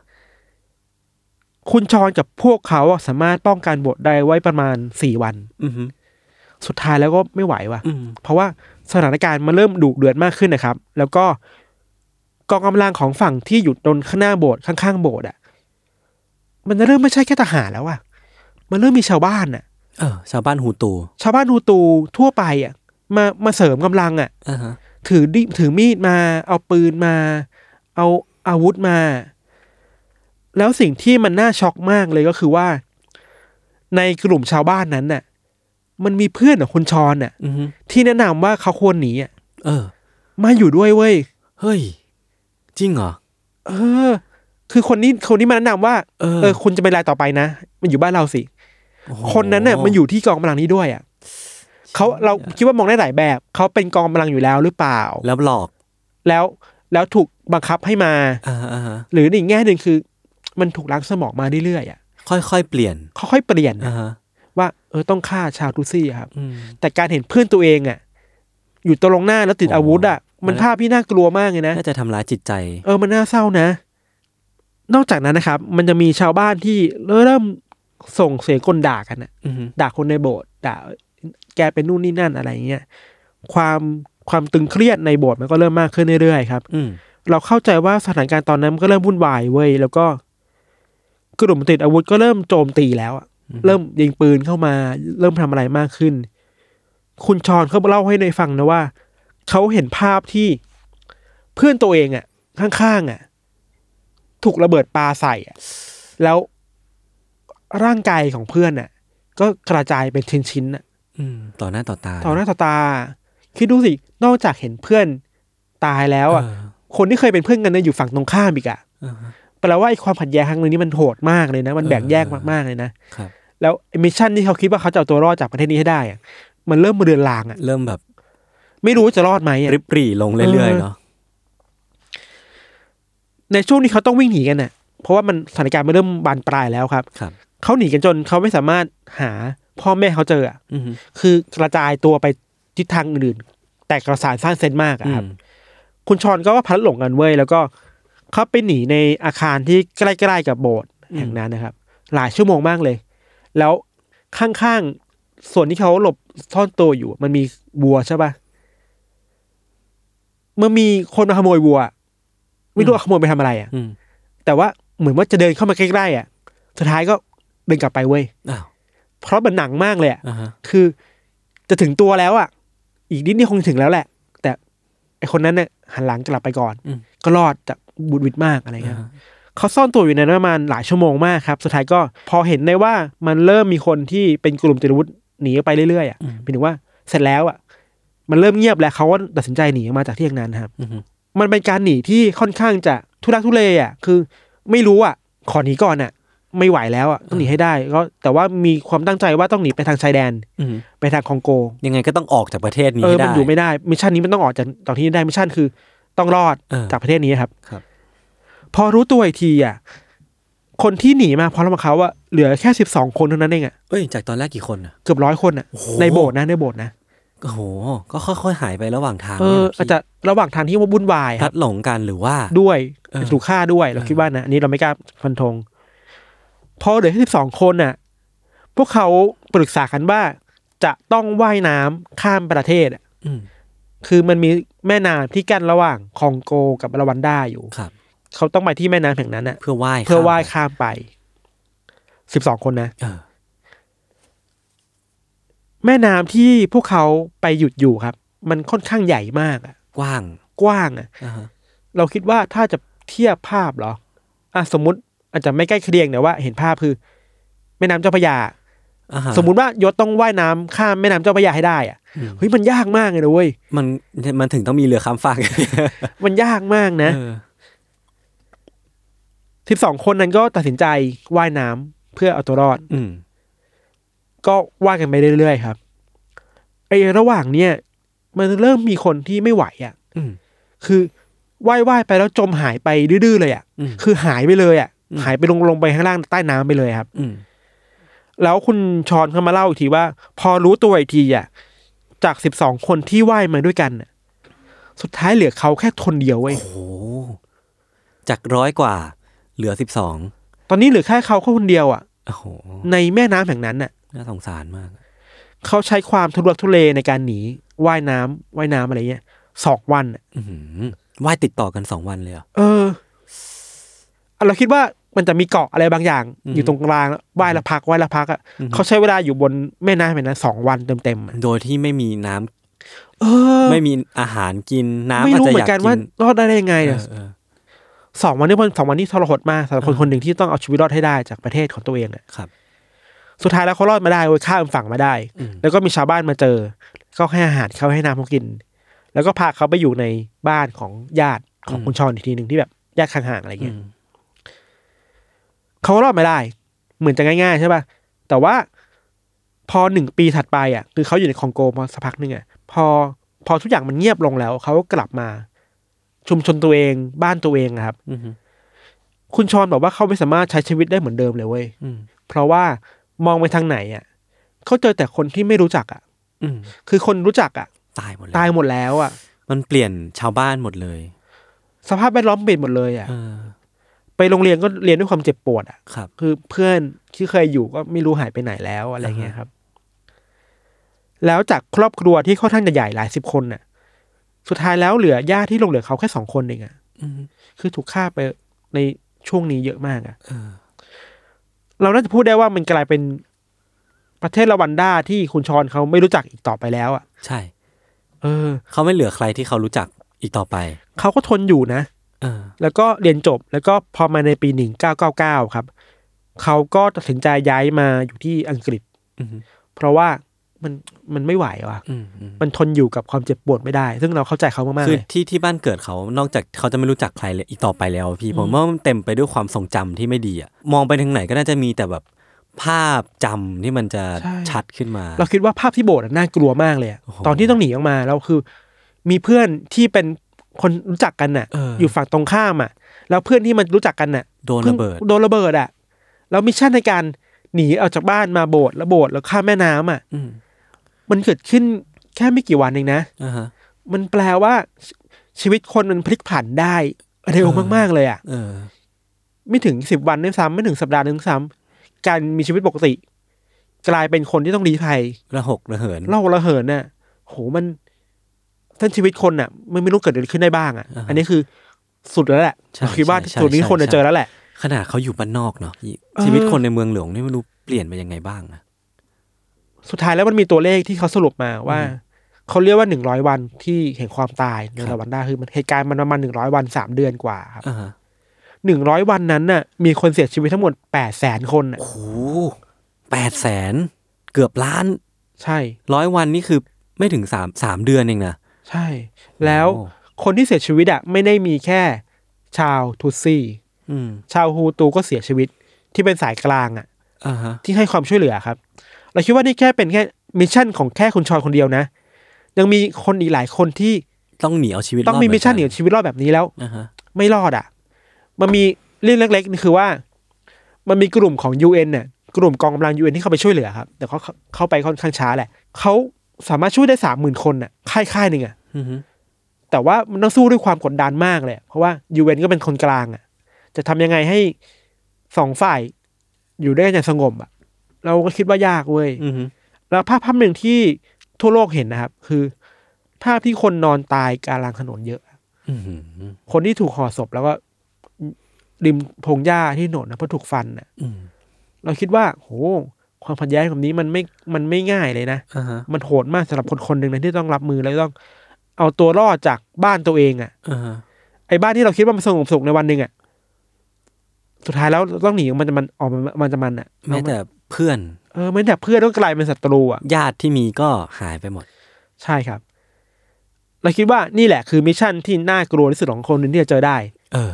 คุณชอนกับพวกเขาอะสามารถป้องกันบทได้ไว้ประมาณสี่วัน อืมสุดท้ายแล้วก็ไม่ไหวว่ะ อืมเพราะว่าสถานการณ์มันเริ่มดุเดือดมากขึ้นนะครับ แล้วก็กองกำลังของฝั่งที่อยู่ตรงข้างหน้าโบสถ์ข้างๆโบสถ์อะ มันเริ่มไม่ใช่แค่ทหารแล้วอะมันเริ่มมีชาวบ้านอะเออ ชาวบ้านหูตู ชาวบ้านฮูตูทั่วไปอะมามาเสริมกำลังอะอ่าฮะถือดิถือมีดมา เอาปืนมา เอาอาวุธมา แล้วสิ่งที่มันน่าช็อกมากเลยก็คือว่า ในกลุ่มชาวบ้านนั้นน่ะ มันมีเพื่อนของคุณชอนน่ะอืมที่แนะนำว่าเขาควรหนีอะเออ มาอยู่ด้วยเว้ย เฮ้ย จริงเหรอ เออ คือคนนี้คนนี้มาแนะนำว่าเออเออคุณจะเป็นรายต่อไปนะ มันอยู่บ้านเราสิโอ้โหคนนั้นน่ะมันอยู่ที่กองกำลังนี้ด้วยอะเขาเราคิดว่ามองได้หลายแบบ เขาเป็นกองกำลังอยู่แล้วหรือเปล่า แล้วหลอก แล้วแล้วถูกบังคับให้มาอ่าอ่าฮะหรืออีกแง่หนึ่งคือ มันถูกล้างสมองมาเรื่อยๆอะค่อยๆเปลี่ยนเขาค่อยเปลี่ยนอ่านะฮะว่า เออต้องฆ่าชาวทุซี่อะครับอืมแต่การเห็นเพื่อนตัวเองอะ อยู่ตรงหน้าแล้วติดโอ้อาวุธอะมันภาพที่น่ากลัวมากเลยนะน่าจะทำร้ายจิตใจ เออมันน่าเศร้านะ นอกจากนั้นนะครับ มันจะมีชาวบ้านที่เริ่มส่งเสียงกลด่ากันอะอืมด่าคนในโบสถ์ด่า แกเป็นนู่นนี่นั่นอะไรเงี้ยความความตึงเครียดในโบสถ์มันก็เริ่มมากขึ้นเรื่อยๆครับ อืมเราเข้าใจว่าสถานการณ์ตอนนั้นมันก็เริ่มวุ่นวายเว้ยแล้วก็กลุ่มติดอาวุธก็เริ่มโจมตีแล้วอะเริ่มยิงปืนเข้ามา เริ่มทำอะไรมากขึ้น คุณชอนเขาเล่าให้ในฟังนะว่า เขาเห็นภาพที่เพื่อนตัวเองอะข้างๆอะ ถูกระเบิดปาใส่อะแล้วร่างกายของเพื่อนอะก็กระจายเป็นชิ้นๆอะอืมต่อหน้าต่อตา ต่อหน้าต่อตา คิดดูสินอกจากเห็นเพื่อนตายแล้วอะเออคนที่เคยเป็นเพื่อนกันเนี่ยอยู่ฝั่งตรงข้ามอีกอะอ่าฮะแปลว่าไอ้ความขัดแย้งครั้งนี้มันโหดมากเลยนะ มันแบ่งแยกมากๆเลยนะครับแล้วไอ้มิชชั่นที่เขาคิดว่าเขาจะเอาตัวรอดจากประเทศนี้ให้ได้อะมันเริ่มมาเดือนลางอะเริ่มแบบ ไม่รู้ว่าจะรอดไหมอะริบหรี่ลงเรื่อยเออๆเนาะ ในช่วงที่เขาต้องวิ่งหนีกันน่ะ เพราะว่ามันสถานการณ์มันเริ่มบานปลายแล้วครับครับเขาหนีกันจนเขาไม่สามารถหาพ่อแม่เขาเจออะอืมคือกระจายตัวไปทิศทางอื่นๆ แต่กระสานสร้างเซนมากอะครับอืมคุณชอนก็ว่าพลัดหลงกันเว้ยแล้วก็เขาไปหนีในอาคารที่ใกล้ๆกับโบสถ์แห่งนั้นนะครับ หลายชั่วโมงมากเลย แล้วข้างๆส่วนที่เขาหลบซ่อนตัวอยู่ มันมีวัวใช่ปะเมื่อมีคนมาขโมยวัว ไม่รู้ว่าขโมยไปทำอะไรอะอืมแต่ว่าเหมือนว่าจะเดินเข้ามาใกล้ๆอะ สุดท้ายก็เดินกลับไปเว้ยอ้าวเพราะมันหนังมากเลยอะอ่าฮะคือ จะถึงตัวแล้วอะ อีกนิดนี่คงถึงแล้วแหละ แต่ไอคนนั้นเนี่ยหันหลังกลับไปก่อนอืมก็รอดจากบุดหวิดมากอะไรเงี้ยอ่าฮะเขาซ่อนตัวอยู่ในนั้นประมาณหลายชั่วโมงมากครับ สุดท้ายก็พอเห็นได้ว่ามันเริ่มมีคนที่เป็นกลุ่มติดอาวุธหนีออกไปเรื่อยๆอะหมายถึงว่าเสร็จแล้วอะ มันเริ่มเงียบแล้วเขาก็ตัดสินใจหนีออกมาจากที่ทำงานครับอื มมันเป็นการหนีที่ค่อนข้างจะทุลักทุเลอะคือไม่รู้อะขอหนีก่อนอะ ไม่ไหวแล้วอะต้องหนีให้ได้ก็แต่ว่ามีความตั้งใจว่าต้องหนีไปทางชายแดนอืมไปทางคองโก ยังไงก็ต้องออกจากประเทศนี้เออให้ได้มันอยู่ไม่ได้ mission นี้มันต้องออกจากตอนที่นี่ได้ mission คือ ต้องรอดเออจากประเทศนี้ครับครับ พอรู้ตัวอีกทีอะคนที่หนีมาเพราะเราเขาอะเหลือแค่สิบสองคนเท่านั้นเองอะเอ้ยจากตอนแรกกี่คนอะเกือบร้อยคนอะโอ้โหในโบสถ์นะในโบสถ์นะ โอ้โห ก็ค่อยๆหายไประหว่างทางเออนี่ยอาจจะระหว่างทางที่ว่าวุ่นวายพคลัรับดหลงกันหรือว่า ด้วยเออ ถูกฆ่าด้วยเราคิดว่านะอันนี้เราไม่กล้าฟันธงพอเหลือแค่สิบสองคนน่ะ พวกเขาปรึกษากันว่า จะต้องว่ายน้ำข้ามประเทศอะอืมคือมันมีแม่น้ำที่กั้นระหว่างคองโกกับรวันด้าอยู่ ครับ เขาต้องไปที่แม่น้ำแห่งนั้นน่ะ เพื่อว่ายเพื่อว่ายข้ามข้ามไปสิบสองคนนะ เออ แม่น้ำที่พวกเขาไปหยุดอยู่ครับ มันค่อนข้างใหญ่มากอะกว้างกว้างอะอ่าฮะเราคิดว่าถ้าจะเทียบภาพเหรออะสมมติอาจจะไม่ใกล้เคียงแต่ว่า เห็นภาพคือ แม่น้ำเจ้าพระยาอ่าฮะสมมุติว่ายศต้องว่ายน้ำข้ามแม่น้ำเจ้าพระยาให้ได้อะเฮ้ยมันยากมากเลยนะเว้ยมันมันถึงต้องมีเรือข้ามฟากมันยากมากนะเออสิบสองคนนั้นก็ตัดสินใจว่ายน้ำเพื่อเอาตัวรอด อืม ก็ว่ายกันไปเรื่อยๆครับไอ้ระหว่างเนี้ยมันเริ่มมีคนที่ไม่ไหวอะอืมคือว่ายว่ายไปแล้วจมหายไปดื้อๆเลยอะอืมคือหายไปเลยอะอืมหายไปลงลงไปข้างล่างใต้น้ำไปเลยครับ อืมแล้วคุณชอนเขามาเล่าอีกทีว่า พอรู้ตัวอีกทีอะ จากสิบสองคนที่ว่ายมาด้วยกันน่ะสุดท้ายเหลือเขาแค่คนเดียวเว้ยโอ้โหจากร้อยกว่า เหลือสิบสองตอนนี้เหลือแค่เขาแค่คนเดียวอะโอ้โหในแม่น้ำแห่งนั้นน่ะ น่าสงสารมาก เขาใช้ความทุรลักทุเลในการหนีว่ายน้ำว่ายน้ำอะไรเงี้ยสองวันน่ะอือหือว่ายติดต่อกันสองวันเลยเหรอเอออะเราคิดว่ามันจะมีเกาะอะไรบางอย่างอืมอยู่ตรงกลางแล้วว่ายและพักว่ายและพักอะอืมเขาใช้เวลาอยู่บนแม่น้ำแห่งนั้นสองวันเต็มๆอะโดยที่ไม่มีน้ำเออ ไม่มีอาหารกินน้ำไม่อาจรู้จะเหมืออยากนกันว่ากินรอดได้ได้ยังไงเอเนี่ยอเออสองวันนี้เป็นสองวันที่ทรหดมากสำหรับคนคนหนึ่งที่ต้องเอาชีวิตรอดให้ได้จากประเทศของตัวเองอะครับ สุดท้ายแล้วเขารอดมาได้เว้ยข้ามฝั่งมาได้อืมแล้วก็มีชาวบ้านมาเจอ ก็ให้อาหารเขาให้น้ำเขากิน แล้วก็พาเขาไปอยู่ในบ้านของญาติของคุณชอนอีกทีหนึ่งที่แบบญาติห่างๆอะไรอืเงี้ยมเขารอดมาได้ เหมือนจะง่ายๆใช่ป่ะแต่ว่าพอหนึ่งปีถัดไปอะ คือเขาอยู่ในคองโกมาสักพักหนึ่งอะพอพอทุกอย่างมันเงียบลงแล้วเขาก็กลับมา ชุมชนตัวเองบ้านตัวเองอะครับอืมคุณชอนบอกว่าเขาไม่สามารถใช้ชีวิตได้เหมือนเดิมเลยเว้ยอืมเพราะว่า มองไปทางไหนอะเขาเจอแต่คนที่ไม่รู้จักอะ อืมคือคนรู้จักอะ ตายหมดเลยตายหมดแล้วอะ มันเปลี่ยนชาวบ้านหมดเลย สภาพแวดล้อมเปลี่ยนหมดเลยอะเออไปโรงเรียนก็เรียนด้วยความเจ็บปวดอะครับ คือเพื่อนที่เคยอยู่ก็ไม่รู้หายไปไหนแล้วอะไรเงี้ยครับ แล้วจากครอบครัวที่ค่อนข้างจะใหญ่หลายสิบคนน่ะ สุดท้ายแล้วเหลือญาติที่ลงเหลือเขาแค่สองคนเองอะอืมคือถูกฆ่าไปในช่วงนี้เยอะมากอะ เออเราน่าจะพูดได้ว่ามันกลายเป็นประเทศละวันด้าที่คุณชอนเขาไม่รู้จักอีกต่อไปแล้วอะ ใช่ เออ เขาไม่เหลือใครที่เขารู้จักอีกต่อไป เขาก็ทนอยู่นะเออแล้วก็เรียนจบแล้วก็พอมาในปีหนึ่งเก้าเก้าเก้าครับ เขาก็ตัดสินใจย้ายมาอยู่ที่อังกฤษอืมเพราะว่า มันมันไม่ไหวว่ะอืมอืมมันทนอยู่กับความเจ็บปวดไม่ได้ ซึ่งเราเข้าใจเขามากๆคือเลยที่ที่บ้านเกิดเขานอกจากเขาจะไม่รู้จักใครเลยอีกต่อไปแล้ว พี่ผมว่ามันเต็มไปด้วยความทรงจำที่ไม่ดีอะมองไปทางไหนก็น่าจะมีแต่แบบภาพจำที่มันจะชัดขึ้นมา เราคิดว่าภาพที่โบสถ์อะน่ากลัวมากเลยอะโอ้โหตอนที่ต้องหนีออกมาแล้วคือ มีเพื่อนที่เป็นคนรู้จักกันน่ะเออออยู่ฝั่งตรงข้ามอะ แล้วเพื่อนที่มันรู้จักกันน่ะโดนระเบิดพิ่งโดนระเบิดอะแล้วมิชชั่นในการหนีออกจากบ้านมาโบสถ์แล้วโบสถ์แล้วข้ามแม่น้ำอะอื มมันเกิดขึ้นแค่ไม่กี่วันเองนะอ่าฮะมันแปลว่าชชีวิตคนมันพลิกผันได้เร็วมากๆเลยอะเออไม่ถึงสิบวันด้วยซ้ำไม่ถึงสัปดาห์นึงซ้ำการมีชีวิตปกติ กลายเป็นคนที่ต้องรีภัยระหกระเหินเล่าระเหินน่ะโหมันเส้นชีวิตคนน่ะ มันไม่รู้เกิดอะไรขึ้นได้บ้างอะอ่าฮะอันนี้คือสุดแล้วแหละใช่เราคิดว่าใช่ใช่ส่วนนี้ใช่คนจะใช่เจอแล้วแหละขนาดเขาอยู่บ้านนอกเนาะพี่เออชีวิตคนในเมืองหลวงนี่ไม่รู้เปลี่ยนไปยังไงบ้างอะ สุดท้ายแล้วมันมีตัวเลขที่เขาสรุปมาว่าอืมเขาเรียกว่าหนึ่งร้อยวันที่แห่งความตายในครับรวันด้าคือมันเหตุการณ์มันประมาณหนึ่งร้อยวันสามเดือนกว่าครับอ่าฮะหนึ่งร้อยวันนั้นน่ะ มีคนเสียชีวิตทั้งหมดแปดแสนคนน่ะโอ้โหแปดแสนเกือบล้าน ใช่ร้อยวันนี่คือไม่ถึงสามสามเดือนเองนะใช่ แล้วโอ้คนที่เสียชีวิตอะไม่ได้มีแค่ ชาวทูตซี่อืมชาวฮูตูก็เสียชีวิตที่เป็นสายกลางอะอ่าฮะที่ให้ความช่วยเหลือครับ เราคิดว่านี่แค่เป็นแค่ mission ของแค่คุณชอยคนเดียวนะ ยังมีคนอีกหลายคนที่ต้องหนีเอาชีวิตต้องมี mission หเมืนีเอาชีวิตรอดแบบนี้แล้วอ่าฮะไม่รอดอะ มันมีเรื่องเล็กๆนี่คือว่า มันมีกลุ่มของ UN เนี่ยกลุ่มกองกำลัง UN ที่เข้าไปช่วยเหลือครับแต่เขาเข้าไปค่อนข้างช้าแหละเขาสามารถช่วยได้สามหมื่นคนอะค่ายค่ายหนึ่งอะอือฮึแต่ว่ามันต้องสู้ด้วยความกดดันมากเลยอะเพราะว่า UN ก็เป็นคนกลางอะ จะทำยังไงให้สองฝ่ายอยู่ด้วยกันอย่างสงบอะ เราก็คิดว่ายากเว้ยอือฮึแล้วภาพภาพหนึ่งที่ทั่วโลกเห็นนะครับ คือ ภาพที่คนนอนตายกลางถนนเยอะอือฮึคนที่ถูกห่อศพแล้วก็ริมพงหญ้าที่ถนนนะเพราะถูกฟันน่ะอืมเราคิดว่าโหคความขัดแย้งแบบนี้มันไม่มันไม่ง่ายเลยนะอ่าฮะมันโหดมากสำหรับคนคนหนึ่งนะที่ต้องรับมือแล้วต้อง เอาตัวรอดจากบ้านตัวเองอะ่ะอ่าฮะไอ้บ้านที่เราคิดว่ามันสงบสุขในวันหนึ่งอะ่ะสุดท้ายแล้วต้องหนีมันจะมันออกมันมันจะมันอะ่ะแม้แต่ เพื่อนเออแม้แต่เพื่อนต้องกลายเป็นศัตรูอะ่ะญาติที่มีก็หายไปหมด ใช่ครับ เราคิดว่านี่แหละคือ mission ที่น่ากลัวที่สุดของคนหนึ่งที่จะเจอได้ เออ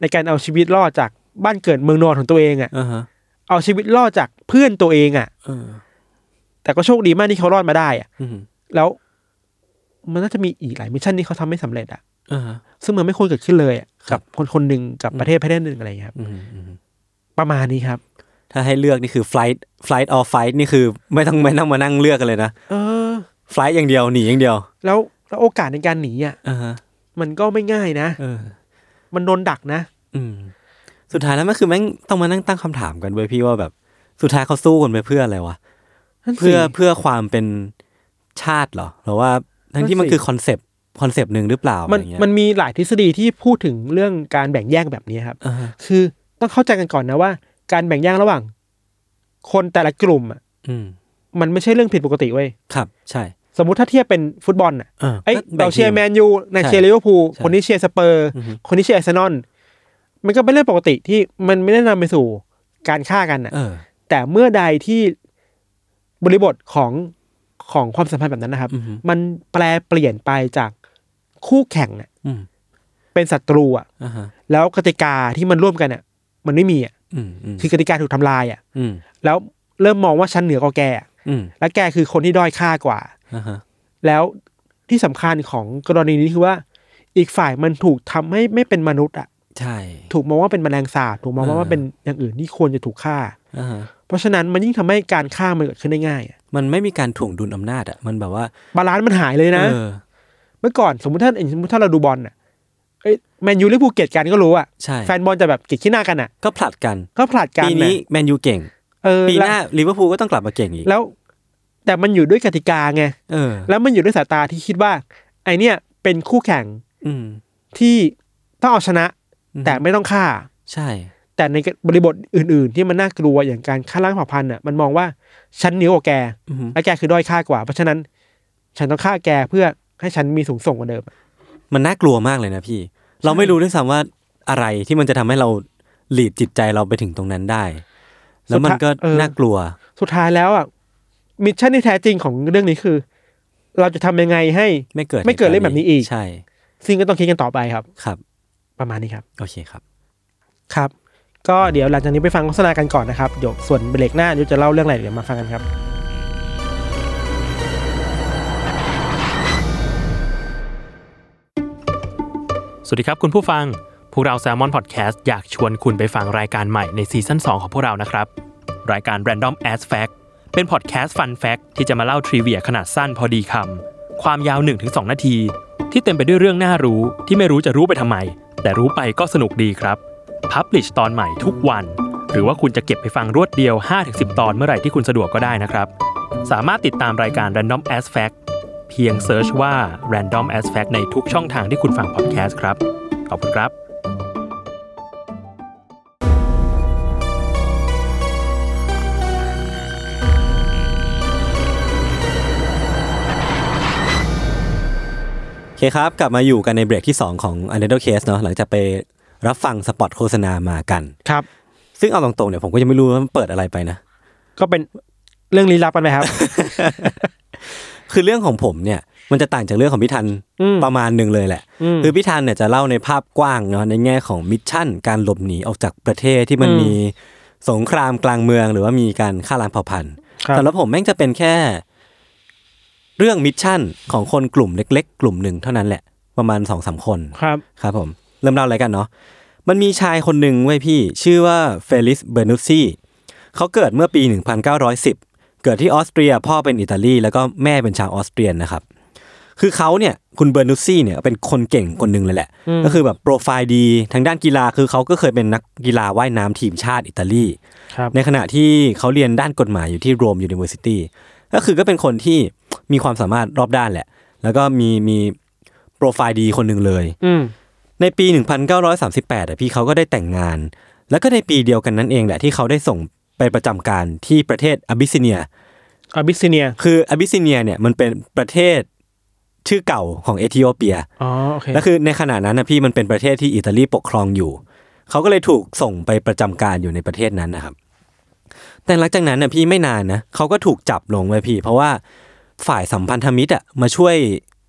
ในการเอาชีวิตรอดจากบ้านเกิดเมืองนอนของตัวเองอะ่ะอ่าฮะเอาชีวิตรอดจากเพื่อนตัวเองอะ่ะเออแต่ก็โชคดีมากที่เขารอดมาได้อะ่ะอืมแล้ว มันน่าจะมีอีกหลาย mission ที่เขาทำไม่สำเร็จอะ่ะอ่าฮะซึ่งมันไม่ควรเกิดขึ้นเลยอะครักับคนคนหนึ่งกับประเทศประเทศหนึ่งอะไรอย่างเงี้ยครับอืมอืมประมาณนี้ครับ ถ้าให้เลือกนี่คือ flight flight or fight นี่คือไม่ต้องไม่ต้องมานั่งเลือกกันเลยนะเออ flight อย่างเดียวหนีอย่างเดียว แล้วแล้วโอกาสในการหนีอะอ่าฮะมันก็ไม่ง่ายนะเออ มันโดนดักนะ อืม สุดท้ายแล้วมันคือแม่งต้องมานั่งตั้งคำถามกันเว้ยพี่ว่าแบบ สุดท้ายเขาสู้กันไปเพื่ออะไรวะเพื่อเพื่อความเป็นชาติเหรอหรือว่าทั้งที่มันคือ concept concept หนึ่งหรือเปล่ามันอะไรเงี้ยมันมีหลายทฤษฎีที่พูดถึงเรื่องการแบ่งแยกแบบนี้ครับอ่าฮะคือต้องเข้าใจกันก่อนนะว่า การแบ่งแยกระหว่าง คนแต่ละกลุ่มอะอืมมันไม่ใช่เรื่องผิดปกติเว้ยครับ ใช่ สมมุติถ้าเทียบเป็นฟุตบอลอะเออเอ้ยก็แบ่งเราเชียทีมแมนยูใช่เชียร์ลิเวอร์พูลใช่คนนี้เชียร์สเปอร์อือฮึคนนี้เชียร์อาร์เซนอลมันก็เป็นเรื่องปกติที่มันไม่ได้นำไปสู่การฆ่ากันอะเออแต่เมื่อใดที่บริบทของของความสัมพันธ์แบบนั้นนะครับอือฮึมันแปลเปลี่ยนไปจากคู่แข่งอะอืมเป็นศัตรูอะอ่าฮะแล้วกติกาที่มันร่วมกันอะ มันไม่มีอะอืมอืม คือกติกาถูกทำลายอะอืมแล้วเริ่มมองว่าฉันเหนือกว่าแกอะอืมและแกคือคนที่ด้อยค่ากว่าอ่าฮะแล้วที่สำคัญของกรณีนี้คือว่า อีกฝ่ายมันถูกทำให้ไม่เป็นมนุษย์อะใช่ ถูกมองว่าเป็นแมลงสาบถูกมองว่าอ่าว่าเป็นอย่างอื่นที่ควรจะถูกฆ่าอ่าฮะเพราะฉะนั้นมันยิ่งทำให้การฆ่ามันเกิดขึ้นได้ง่ายอะมันไม่มีการถ่วงดุลอำนาจอะมันแบบว่าbalance มันหายเลยนะเออเมื่อก่อนสมมติถ้าสมมติถ้าเราดูบอลอะ เอ้ยแมนยูลิเวอร์พูลเกลียดกันก็รู้อะใช่แฟนบอลจะแบบเกลียดขี้หน้ากันอะ ก็ผลัดกันก็ผลัดกันปีนี้แมนยูเก่งเออปีหน้าแล้วลิเวอร์พูลก็ต้องกลับมาเก่งอีกแล้ว แต่มันอยู่ด้วยกติกาไงเออ แล้วมันอยู่ด้วยสายตาที่คิดว่า ไอ้เนี่ยเป็นคู่แข่ง อืมที่ต้องเอาชนะอืมแต่ไม่ต้องฆ่า ใช่ แต่ในบริบทอื่น ๆ ที่มันน่ากลัวอย่างการฆ่าล้างเผ่าพันธุ์อะมันมองว่าฉันเหนือกว่าแกอืมและแกคือด้อยค่ากว่า เพราะฉะนั้น ฉันต้องฆ่าแกเพื่อให้ฉันมีสูงส่งกว่าเดิม มันน่ากลัวมากเลยนะพี่ เราไม่รู้ด้วยซ้ำว่าอะไรที่มันจะทำให้เราหลีดจิตใจเราไปถึงตรงนั้นได้ แล้วมันก็สุดท้ายเออน่ากลัว สุดท้ายแล้วอะมิชชั่นที่แท้จริงของเรื่องนี้คือ เราจะทำยังไงให้ไม่เกิดไม่เกิดเรื่องแบบนี้อีกใช่ ซึ่งก็ต้องคิดกันต่อไปครับครับ ประมาณนี้ครับ โอเคครับ ครับ ก็เดี๋ยวหลังจากนี้ไปฟังโฆษณากันก่อนนะครับเดี๋ยวส่วนเบรกหน้าเดี๋ยวจะเล่าเรื่องอะไรเดี๋ยวมาฟังกันครับ สวัสดีครับคุณผู้ฟัง พวกเรา Salmon Podcast อยากชวนคุณไปฟังรายการใหม่ในซีซั่น2 ของพวกเรานะครับ รายการ Random As Fact เป็นพอดแคสต์ Fun Fact ที่จะมาเล่าทริเวียขนาดสั้นพอดีคำ ความยาว 1-2 นาที ที่เต็มไปด้วยเรื่องน่ารู้ที่ไม่รู้จะรู้ไปทำไม แต่รู้ไปก็สนุกดีครับ publish ตอนใหม่ทุกวัน หรือว่าคุณจะเก็บไปฟังรวดเดียว 5-10 ตอนเมื่อไหร่ที่คุณสะดวกก็ได้นะครับ สามารถติดตามรายการ Random As Fact พียง search ว่า Random As Fact ในทุกช่องทางที่คุณฟังพอดแคสต์ครับ ขอบคุณครับโอเคครับ กลับมาอยู่กันในเบรกที่ 2 ของ u n d e r t a l Case เนาะหลังจากไปรับฟังสปอตโฆษณามากัน ครับ ซึ่งเอาตรงๆเนี่ยผมก็ยังไม่รู้ว่ามันเปิดอะไรไปนะ ก็เป็นเรื่องลี้ลับกันไปครับ คือเรื่องของผมเนี่ยมันจะต่างจากเรื่องของพี่ทันอืมประมาณหนึ่งเลยแหละอืมคือพี่ทันเนี่ยจะเล่าในภาพกว้างเนาะในแง่ของมิชชั่น การหลบหนีออกจากประเทศที่มันอืมมีสงครามกลางเมือง หรือว่ามีการฆ่าล้างเผ่าพันธุ์ครับแต่แล้วผมแม่งจะเป็นแค่ เรื่อง mission ของคนกลุ่มเล็ก ๆ กลุ่มหนึ่งเท่านั้นแหละ ประมาณสองสามคนครับครับผม เริ่มเล่าอะไรกันเนาะมันมีชายคนหนึ่งเว้ยพี่ ชื่อว่าเฟลิสเบอร์นุซีเขาเกิดเมื่อปี 1910 เกิดที่ออสเตรีย พ่อเป็นอิตาลีแล้วก็แม่เป็นชาวออสเตรียนนะครับ คือเขาเนี่ยคุณเบอร์นุซี่เนี่ยเป็นคนเก่งคนหนึ่งเลยแหละอืมก็คือแบบโปรไฟล์ดีทางด้านกีฬาคือเขาก็เคยเป็นนักกีฬาว่ายน้ำทีมชาติอิตาลีครับในขณะที่เขาเรียนด้านกฎหมายอยู่ที่ Rome University ก็คือก็เป็นคนที่มีความสามารถรอบด้านแหละ แล้วก็มีมีโปรไฟล์ดีคนหนึ่งเลยอืมในปี 1938อะพี่เขาก็ได้แต่งงาน แล้วก็ในปีเดียวกันนั่นเองแหละที่เขาได้ส่ง ไปประจำการที่ประเทศอบิสซิเนียอาบิสซิเนีย คืออบิสซิเนียเนี่ยมันเป็นประเทศชื่อเก่าของเอธิโอเปียอ๋อโอเคแล้วคือในขณะนั้นนะพี่มันเป็นประเทศที่อิตาลีปกครองอยู่ เขาก็เลยถูกส่งไปประจำการอยู่ในประเทศนั้นนะครับ แต่หลังจากนั้นนะพี่ไม่นานนะเขาก็ถูกจับลงไว้พี่ เพราะว่าฝ่ายสัมพันธมิตรอะมาช่วย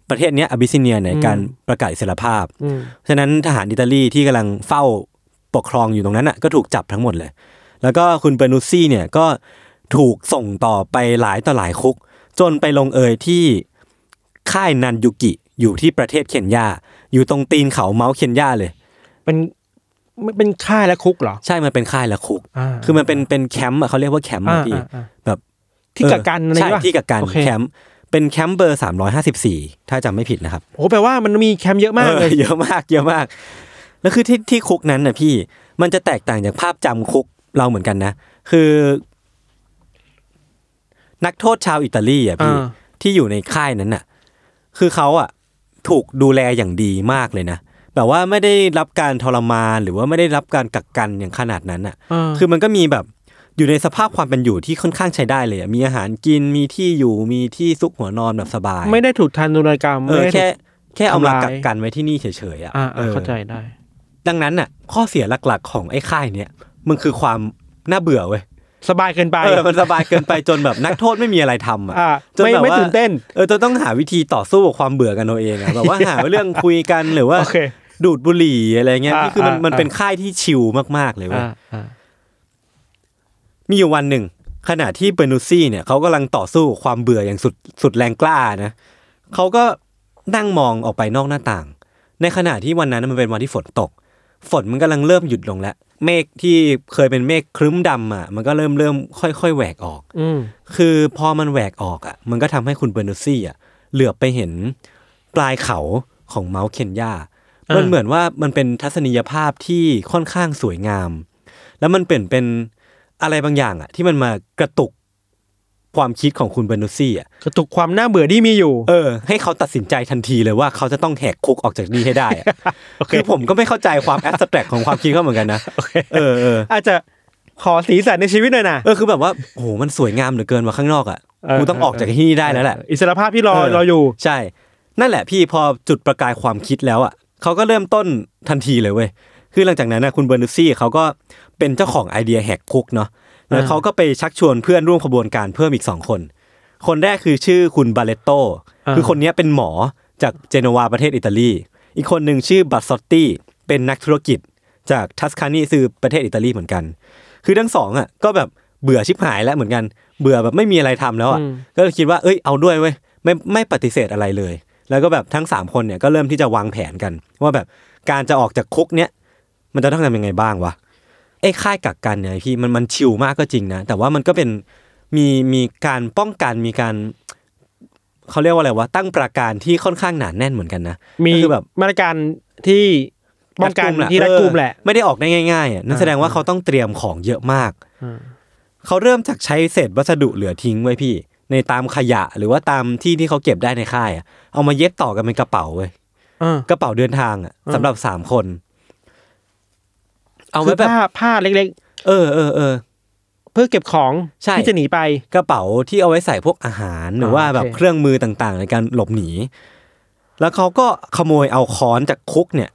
ประเทศเนี้ยอบิสซิเนียในการประกาศอิสรภาพอืมฉะนั้นทหารอิตาลีที่กำลังเฝ้าปกครองอยู่ตรงนั้นอะก็ถูกจับทั้งหมดเลย แล้วก็คุณเบอร์นุสซี่เนี่ยก็ถูกส่งต่อไปหลายต่อหลายคุก จนไปลงเอยที่ค่ายนันยุกิอยู่ที่ประเทศเคนยา อยู่ตรงตีนเขา Mount Kenya เลย เป็นไม่เป็นค่ายและคุกเหรอ ใช่ มันเป็นค่ายและคุกอ่าคือมันเป็นเป็นแคมป์อะเขาเรียกว่าแคมป์อะอ่าพี่อ่าอ่าแบบที่กักกันอะไรใช่ปะที่กักกันโอเคแคมป์เป็นแคมป์เบอร์สามร้อยห้าสิบสี่ถ้าจำไม่ผิดนะครับโอ้แปลว่ามันมีแคมป์เยอะมากเลยออเยอะมาก เยอะมาก แล้วคือที่ที่คุกนั้นนะพี่ มันจะแตกต่างจากภาพจำคุก เราเหมือนกันนะ คือ นักโทษชาวอิตาลีอะพี่อ่าที่อยู่ในค่ายนั้นน่ะ คือเขาอะถูกดูแลอย่างดีมากเลยนะแบบว่าไม่ได้รับการทรมานหรือว่าไม่ได้รับการกักกันอย่างขนาดนั้นอะอ่าคือมันก็มีแบบอยู่ในสภาพความเป็นอยู่ที่ค่อนข้างใช้ได้เลยอะมีอาหารกินมีที่อยู่มีที่ซุกหัวนอนแบบสบาย ไม่ได้ถูกทานุนกรรมเออไม่ได้ถูแค่กแค่เอามาทำร้ายกักกันไว้ที่นี่เฉยๆอะอ่าออ่าอเข้าใจได้ ดังนั้นน่ะ ข้อเสียหลักๆ ของไอ้ค่ายเนี้ย มันคือความน่าเบื่อเว้ยสบายเกินไปเออมันสบายเกินไปจนแบบนักโทษไม่มีอะไรทำอะอ่าจนไม่แบบไม่ว่าตื่นเต้นเออจนต้องหาวิธีต่อสู้กับความเบื่อกันเอาเองอะแบบว่าหาเรื่องคุยกันหรือว่าโอเคดูดบุหรี่อะไรเงี้ยอ่านี่คือมันอ่ามันอ่าเป็นค่ายที่ชิลมากๆเลยเว้ยอ่าอ่ามีอยู่วันหนึ่ง ขณะที่เบอร์นูซี่เนี่ยเขากำลังต่อสู้กับความเบื่ออย่างสุดสุดแรงกล้านะเขาก็นั่งมองออกไปนอกหน้าต่าง ในขณะที่วันนั้นมันเป็นวันที่ฝนตก ฝนมันกำลังเริ่มหยุดลงแล้ว เมฆที่เคยเป็นเมฆครึ้มดำอะมันก็เริ่มเริ่มค่อยๆแหวกออกอืมคือพอมันแหวกออกอะ มันก็ทำให้คุณเบอร์นูซี่อะเหลือบไปเห็นปลายเขาของเมาส์เคนยามันเหมือนว่ามันเป็นทัศนียภาพที่ค่อนข้างสวยงาม แล้วมันเปลี่ยนเป็นอะไรบางอย่างอะ ที่มันมากระตุก ความคิดของคุณเบอร์นูซี่อะกระตุกความน่าเบื่อที่มีอยู่ เออ ให้เขาตัดสินใจทันทีเลยว่าเขาจะต้องแหกคุกออกจากนี่ให้ได้อะโอเคคือผมก็ไม่เข้าใจความ abstract ของความคิดเขาเหมือนกันนะเออเอออาจจะขอสีสันในชีวิตหน่อยนะเออคือแบบว่าโอ้โหมันสวยงามเหลือเกินว่าข้างนอกอะเออกูต้องออกจากที่นี่ได้แล้วแหละอิสรภาพที่รอเออรออยู่ใช่ นั่นแหละพี่พอจุดประกายความคิดแล้วอะเขาก็เริ่มต้นทันทีเลยเว้ยคือหลังจากนั้นนะคุณเบอร์นุซี่เขาก็เป็นเจ้าของไอเดียแหกคุกเนาะ แล้วอ่าเขาก็ไปชักชวนเพื่อนร่วมขบวนการเพิ่มอีกสองคน คนแรกคือชื่อคุณบาเลตโตคือคนเนี้ยเป็นหมอจากเจนัวาประเทศอิตาลี อีกคนหนึ่งชื่อบัตซอตตี้เป็นนักธุรกิจจากทัสคานีคือประเทศอิตาลีเหมือนกัน คือทั้งสองอะก็แบบเบื่อชิบหายแล้วเหมือนกัน เบื่อแบบไม่มีอะไรทำแล้วอะก็เลยคิดว่าเอ้ยเอาด้วยเว้ยไม่ไม่ปฏิเสธอะไรเลย แล้วก็แบบทั้งสามคนเนี่ยก็เริ่มที่จะวางแผนกัน ว่าแบบการจะออกจากคุกเนี้ยมันจะต้องทำยังไงบ้างวะไอ้ค่ายกักกันเนี่ยพี่มันมันชิลมากก็จริงนะ แต่ว่ามันก็เป็นมีมีการป้องกันมีการเขาเรียกว่าอะไรวะตั้งประการที่ค่อนข้างหนาแน่นเหมือนกันนะมีก็คือแบบมาตรการที่ป้องกันที่รัดกุมแหละเออไม่ได้ออกได้ง่ายๆอะนั่นแสดงว่าเขาต้องเตรียมของเยอะมากอืมเขาเริ่มจากใช้เศษวัสดุเหลือทิ้งไว้พี่ ในตามขยะหรือว่าตามที่ที่เขาเก็บได้ในค่ายอะเอามาเย็บต่อกันเป็นกระเป๋าเว้ยอ่ากระเป๋าเดินทางอะสำหรับสามคน เอาคืไว้อแบบผ้าผ้าเล็กเออเออเออๆเพื่อเก็บของใช่ที่จะหนีไปกระเป๋าที่เอาไว้ใส่พวกอาหารหรือว่าโอเคแบบเครื่องมือต่างๆ ในการหลบหนี แล้วเขาก็ขโมยเอาค้อนจากคุกเนี่ย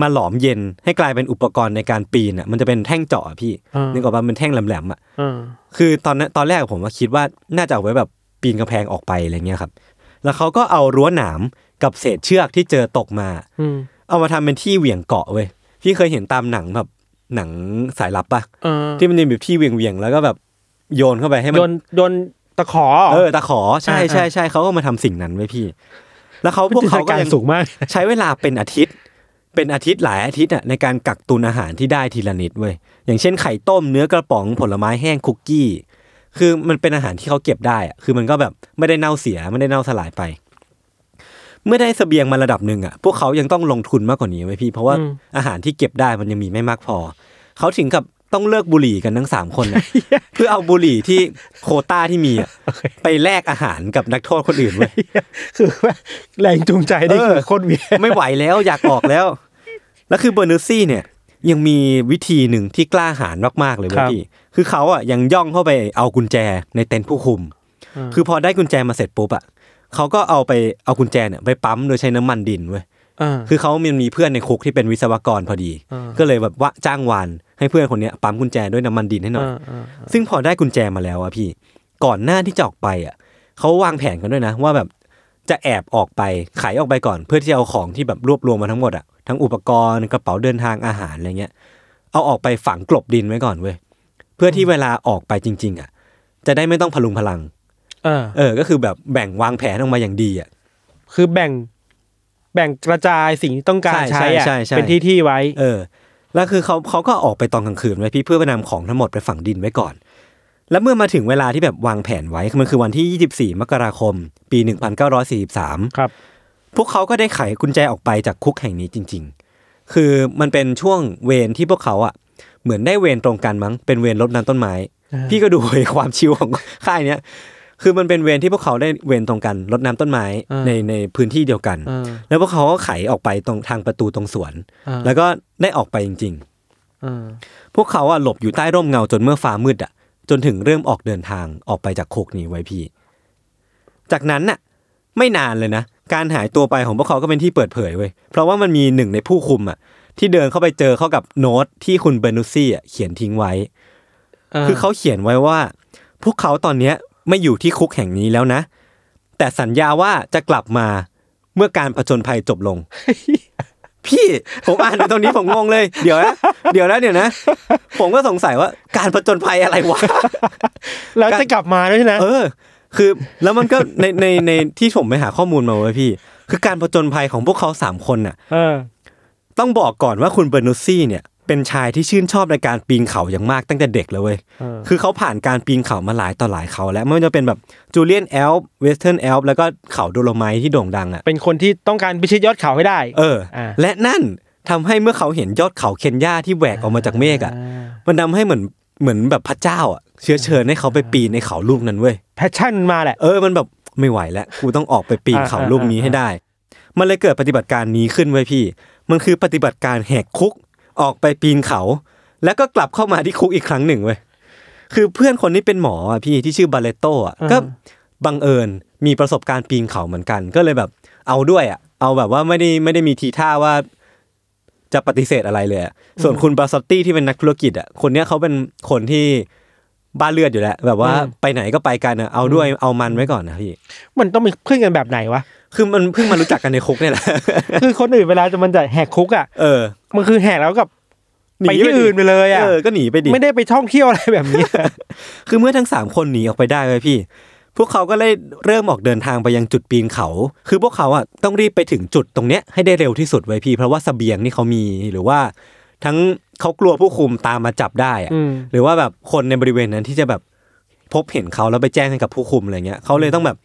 มาหลอมเย็นให้กลายเป็นอุปกรณ์ในการปีนอะมันจะเป็นแท่งเจาะอะพี่อ่านึกออกป่ะเป็นแท่งแหลมๆอะอ่าคือตอนนั้นตอนแรกผมว่าคิดว่าน่าจะเอาไว้แบบปีนกำแพงออกไปอะไรเงี้ยครับ แล้วเขาก็เอารั้วหนามกับเศษเชือกที่เจอตกมาอืมเอามาทำเป็นที่เหวี่ยงเกาะเว้ยพี่เคยเห็นตามหนังแบบ หนังสายลับปะอ่าที่มันจะมีแบบที่เหวี่ยงเวียงๆแล้วก็แบบโยนเข้าไปให้มัโยนโยนตะขอ เออตะขอใช่อ่าใช่ใช่เขาก็มาทำสิ่งนั้นไว้พี่ แล้วเขาพวกเขาก็การยังสูงมาก ใช้เวลาเป็นอาทิตย์ เป็นอาทิตย์หลายอาทิตย์อะในการกักตุนอาหารที่ได้ทีละนิดเว้ยอย่างเช่นไข่ต้มเนื้อกระป๋องผลไม้แห้งคุกกี้ คือมันเป็นอาหารที่เขาเก็บได้อะคือมันก็แบบไม่ได้เน่าเสียไม่ได้เน่าสลายไป เมื่อได้เสบียงมาระดับหนึ่งอะพวกเขายังต้องลงทุนมากกว่านี้ไว้ยพี่ เพราะว่าอืมอาหารที่เก็บได้มันยังมีไม่มากพอ เขาถึงกับต้องเลิกบุหรี่กันทั้งสามคนน่ะเพื่อเอาบุหรี่ที่โควต้าที่มีอะไปแลกอาหารกับนักโทษคนอื่นเว้ยคือว่าแรงจูงใจนี่เออคือโคตรเวียนไม่ไหวแล้วอยากออกแล้ว แล้วคือเบอร์นูซี่เนี่ยยังมีวิธีหนึ่งที่กล้าหาญมากๆเลยเว้คยรับพี่ คือเขาอะยังย่องเข้าไปเอากุญแจในเต็นท์ผู้คุม คือพอได้กุญแจมาเสร็จปุ๊บอะเขาก็เอาไปเอากุญแจเนี่ยไปปั๊มโดยใช้น้ำมันดินเว้ยอ่าคือเขามันมีเพื่อนในคุกที่เป็นวิศวกรพอดีอ่าก็เลยแบบว่าจ้างวาน ให้เพื่อนคนเนี้ยปั๊มกุญแจด้วยน้ำมันดินให้หน่อยอ่าอ่าซึ่งพอได้กุญแจมาแล้วอะพี่ก่อนหน้าที่จะออกไปอะเขาวางแผนกันด้วยนะ ว่าแบบจะแอบออกไปไขออกไปก่อน เพื่อที่จะเอาของที่แบบรวบรวมมาทั้งหมดอะทั้งอุปกรณ์กระเป๋าเดินทางอาหารอะไรเงี้ยเอาออกไปฝังกลบดินไว้ก่อนเว้ยเพื่อที่เวลาออกไปจริง ๆอะจะได้ไม่ต้องพลุงพลังอ่าเออ ก็คือแบบแบ่งวางแผนออกมาอย่างดีอะคือแบ่งแบ่งกระจายสิ่งที่ต้องการใช่ใช้อะใช่ใช่เป็นที่ที่ไว้ เออ แล้วคือเขาเขาก็ออกไปตอนกลางคืนไว้พี่เพื่อไปนำของทั้งหมดไปฝังดินไว้ก่อน แล้วเมื่อมาถึงเวลาที่แบบวางแผนไว้มันคือวันที่ 24 มกราคม ปี 1943 ครับ พวกเขาก็ได้ไขกุญแจออกไปจากคุกแห่งนี้จริง ๆ คือมันเป็นช่วงเวรที่พวกเขาอะเหมือนได้เวรตรงกันมั้งเป็นเวรรดน้ำต้นไม้อ่าพี่ก็ดูความชิวของค่ายเนี้ย คือมันเป็นเวรที่พวกเขาได้เวรตรงกันรดน้ำต้นไม้ในในพื้นที่เดียวกันอ่าแล้วพวกเขาก็ไขออกไปตรงทางประตูตรงสวนอ่าแล้วก็ได้ออกไปจริงอ่าๆพวกเขาอะหลบอยู่ใต้ร่มเงาจนเมื่อฟ้ามืดอะ จนถึงเริ่มออกเดินทางออกไปจากคุกนี้ไว้พี่ จากนั้นน่ะ ไม่นานเลยนะการหายตัวไปของพวกเขาก็เป็นที่เปิดเผยเว้ยเพราะว่ามันมีหนึ่งในผู้คุมอะ ที่เดินเข้าไปเจอเข้ากับโน้ตที่คุณเบอร์นุสซี่อะเขียนทิ้งไว้ คือเขาเขียนไว้ว่า พวกเขาตอนเนี้ย ไม่อยู่ที่คุกแห่งนี้แล้วนะ แต่สัญญาว่าจะกลับมาเมื่อการผจญภัยจบลง พี่ผมอ่านในตรงนี้ผมงงเลย เดี๋ยวนะเดี๋ยวนะเดี๋ยวนะ ผมก็สงสัยว่าการผจญภัยอะไรวะแล้วจะกลับมาด้วยนะเออ คือแล้วมันก็ในในในที่ผมไปหาข้อมูลมาเว้ยพี่ คือการผจญภัยของพวกเขาสามคนน่ะเออต้องบอกก่อนว่าคุณเบอร์นุสซี่เนี่ย เป็นชายที่ชื่นชอบในการปีนเขาอย่างมากตั้งแต่เด็กเลยเว้ยเออคือเขาผ่านการปีนเขามาหลายต่อหลายเขา แล้วไม่ว่าจะเป็นแบบ Julian Alps Western Alps แล้วก็เขาโดโลไมท์ที่โด่งดังอะ เป็นคนที่ต้องการพิชิตยอดเขาให้ได้ เอออ่าและนั่นทำให้เมื่อเขาเห็นยอดเขาเคนยาที่แหวกออกมาจากเมฆอะ มันทำให้เหมือนเหมือนแบบพระเจ้าอะเชื้อเชิญให้เขาไปปีนในเขาลูกนั้นเว้ย passion มาแหละ เออ มันแบบไม่ไหวแล้ว กูต้องออกไปปีนอ่าเขาลูกนี้อ่าให้ได้ มันเลยเกิดปฏิบัติการนี้ขึ้นเว้ยพี่ มันคือปฏิบัติการแหกคุก ออกไปปีนเขา แล้วก็กลับเข้ามาที่คุกอีกครั้งหนึ่งเว้ยคือเพื่อนคนนี้เป็นหมออะพี่ที่ชื่อบาเลโตอะก็บังเอิญมีประสบการณ์ปีนเขาเหมือนกัน ก็เลยแบบ เอาด้วยอะเอาแบบว่าไม่ได้ไม่ได้มีทีท่าว่าจะปฏิเสธอะไรเลยอะส่วนคุณบาซอตตี้ที่เป็นนักธุรกิจอะ คนเนี้ยเขาเป็นคนที่บ้าเลือดอยู่แล้วแบบว่าอืมไปไหนก็ไปกันอะเอาด้วยเอามันไว้ก่อนนะพี่ มันต้องเป็นเพื่อนกันแบบไหนวะ คือมันเพิ่งมารู้จักกันในคุกเนี่ยแหละ คือคนอื่นเวลาจะมันจะแหกคุกอะ เออ มันคือแหกแล้วกับหนีไปที่ไปดิอื่นไปเลยอะ เออ ก็หนีไปดิ ไม่ได้ไปท่องเที่ยวอะไรแบบนี้ คือเมื่อทั้งสามคนหนีออกไปได้เลยพี่ พวกเขาก็เลยเริ่มออกเดินทางไปยังจุดปีนเขา คือพวกเขาอะต้องรีบไปถึงจุดตรงเนี้ยให้ได้เร็วที่สุดไว้ยพี่ เพราะว่าเสบียงนี่เขามีหรือว่า ทั้งเขากลัวผู้คุมตามมาจับได้อะอืมหรือว่าแบบคนในบริเวณนั้นที่จะแบบพบเห็นเขาแล้วไปแจ้งให้กับผู้คุมอะไรเงี้ยเขาเลยต้องแบบ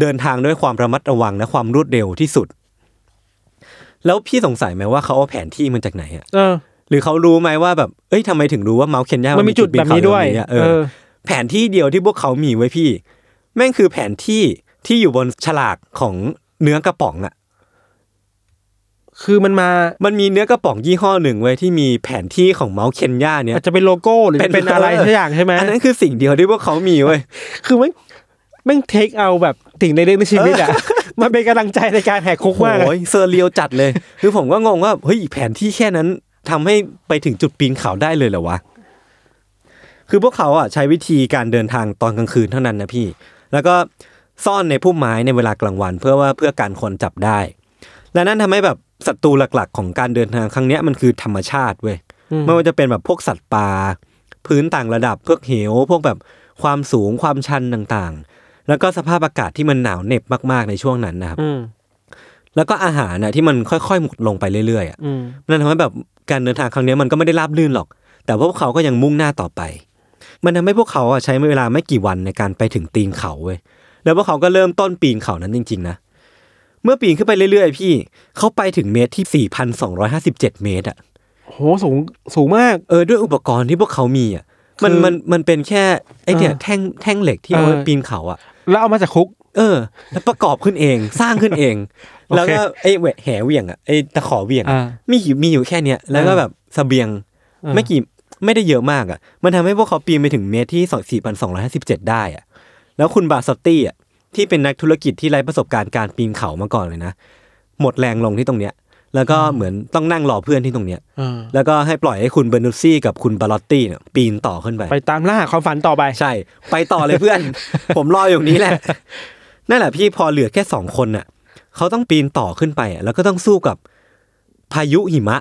เดินทางด้วยความระมัดระวังและความรวดเร็วที่สุด แล้วพี่สงสัยไหมว่าเขาเอาแผนที่มาจากไหนอะเออ หรือเขารู้ไหมว่าแบบเอ้ยทำไมถึงรู้ว่าเมาส์เคนยามัมันมีจุดแบบนี้ด้วยเอเอออ แผนที่เดียวที่พวกเขามีไว้พี่ แม่งคือแผนที่ที่อยู่บนฉลากของเนื้อกระป๋องอะคือมันมา มันมีเนื้อกระป๋องยี่ห้อหนึ่งเว้ยที่มีแผนที่ของ Mount Kenya เนี่ยอาจจะเป็นโลโก้หรือเป็นเป็นอะไรเออสักอย่างใช่ไหมอันนั้นคือสิ่งเดียวที่พวกเขามีเว้ย คือมัน แม่ง take เอาแบบสิ่งในเรื่องในชีวิตอะมันเป็นกำลังใจในการแหกคุกมากโอ้ย surreal จัดเลย คือผมก็งงว่าเฮ้ยแผนที่แค่นั้นทำให้ไปถึงจุดปีนเขาได้เลยเหรอวะคือพวกเขาอะใช้วิธีการเดินทางตอนกลางคืนเท่านั้นนะพี่ แล้วก็ซ่อนในพุ่มไม้ในเวลากลางวัน เพื่อว่าเพื่อการคนจับได้ และนั่นทำให้แบบศัตรูหลักๆ ของการเดินทางครั้งเนี้ยมันคือธรรมชาติเว้ยอืมไม่ว่าจะเป็นแบบพวกสัตว์ป่าพื้นต่างระดับพวกเหวพวกแบบความสูงความชันต่างๆ แล้วก็สภาพอากาศที่มันหนาวเหน็บมากๆในช่วงนั้นนะครับอืมแล้วก็อาหารน่ะที่มันค่อยๆหมดลงไปเรื่อยๆอะอืมนั่นทำให้แบบการเดินทางครั้งเนี้ยมันก็ไม่ได้ราบรื่นหรอก แต่ว่าพวกเขาก็ยังมุ่งหน้าต่อไป มันทำให้พวกเขาอะใช้เวลาไม่กี่วันในการไปถึงตีนเขาเว้ยแล้วพวกเขาก็เริ่มต้นปีนเขานั้นจริง ๆ นะเมื่อปีนขึ้นไปเรื่อยๆ พี่เขาไปถึงเมตรที่ 4,257 เมตรอะโหสูงสูงมากเออด้วยอุปกรณ์ที่พวกเขามีอะมันคือมันมันเป็นแค่ไอ้เนี่ยเออแท่งแท่งเหล็กที่เอาไว้เออปีนเขาอะ แล้วเอามาจากคุก เออ แล้วประกอบขึ้นเอง สร้างขึ้นเองโอเคแล้วก็ไอ้แหวะแหเหวี่ยงอะไอ้ตะขอเหวี่ยงอะอ่ามีอยู่มีอยู่แค่เนี้ยแล้วก็อ่าแบบเสบียงอ่าไม่กี่ไม่ได้เยอะมากอะ มันทำให้พวกเขาปีนไปถึงเมตรที่4,257ได้อะ แล้วคุณบาสตตี้อะที่เป็นนักธุรกิจที่ไร้ประสบการณ์การปีนเขามาก่อนเลยนะ หมดแรงลงที่ตรงเนี้ย แล้วก็เหมือนต้องนั่งรอเพื่อนที่ตรงเนี้ยเออแล้วก็ให้ปล่อยให้คุณเบอร์นุสซี่กับคุณบาลอตตี้เนี่ยปีนต่อขึ้นไป ไปตามล่าความฝันต่อไป ใช่ ไปต่อเลยเพื่อน ผมรออยู่นี้แหละ นั่นแหละพี่พอเหลือแค่สองคนน่ะเขาต้องปีนต่อขึ้นไปอะแล้วก็ต้องสู้กับพายุหิมะ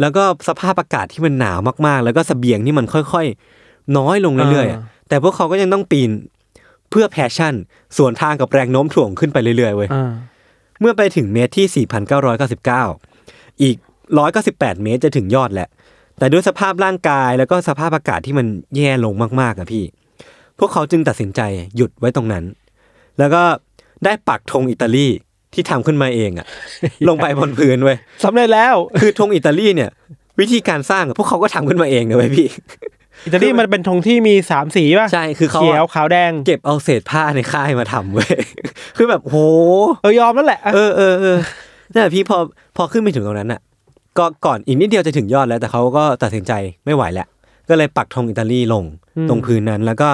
แล้วก็สภาพอากาศที่มันหนาวมากๆ แล้วก็เสบียงที่มันค่อยๆ น้อยลงเรื่อยๆอะอ่าแต่พวกเขาก็ยังต้องปีนเพื่อ passion สวนทางกับแรงโน้มถ่วงขึ้นไปเรื่อยๆเว้ยอ่าเมื่อไปถึงเมตรที่ 4,999 อีก 198 เมตรจะถึงยอดแหละ แต่ด้วยสภาพร่างกายแล้วก็สภาพอากาศที่มันแย่ลงมากๆอะพี่ พวกเขาจึงตัดสินใจหยุดไว้ตรงนั้น แล้วก็ได้ปักธงอิตาลีที่ทำขึ้นมาเองอะลงไปบนพื้นเว้ยสำเร็จแล้วคือธงอิตาลีเนี่ย วิธีการสร้างอะพวกเขาก็ทำขึ้นมาเองนะเว้ยพี่ อิตาลีมันเป็นธงที่มีสามสีป่ะใช่คือเขาอะเขียวขาวแดง เก็บเอาเศษผ้าในค่ายมาทำเว้ยคือแบบโหเออยอมแล้วแหละเออเออเออนั่นแหละพี่พอพอขึ้นไปถึงตรงนั้นอะ ก็ก่อนอีกนิดเดียวจะถึงยอดแล้ว แต่เขาก็ตัดสินใจไม่ไหวแล้วก็เลยปักธงอิตาลีลงอืมตรงพื้นนั้น แล้วก็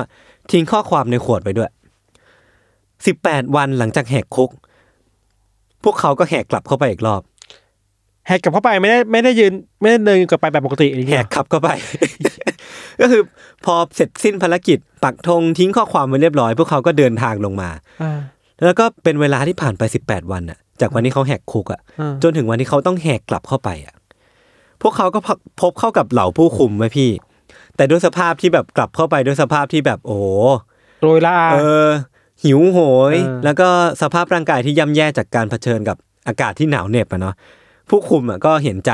ทิ้งข้อความในขวดไปด้วยสิบแปดวันหลังจากแหกคุก พวกเขาก็แหกกลับเข้าไปอีกรอบแหกกลับเข้าไปไม่ได้ไม่ได้ยืนไม่ได้เดินกลับไปแบบปกติอย่างแหเงี้ยกขับเข้าไป ก็คือพอเสร็จสิ้นภารกิจ ปักธงทิ้งข้อความไว้เรียบร้อย พวกเขาก็เดินทางลงมาอ่าแล้วก็เป็นเวลาที่ผ่านไปสิบแปดวันอะจากวันที่เขาแหกคุกอะอ่าจนถึงวันที่เขาต้องแหกกลับเข้าไปอะพวกเขาก็พบพบเข้ากับเหล่าผู้คุมไว้พี่ แต่ด้วยสภาพที่แบบกลับเข้าไปด้วยสภาพที่แบบโอ้โหโรยลาเออ หิวโหยเออแล้วก็สภาพร่างกายที่ย่ำแย่จากการเผชิญกับอากาศที่หนาวเหน็บอะเนาะผู้คุมอะก็เห็นใจ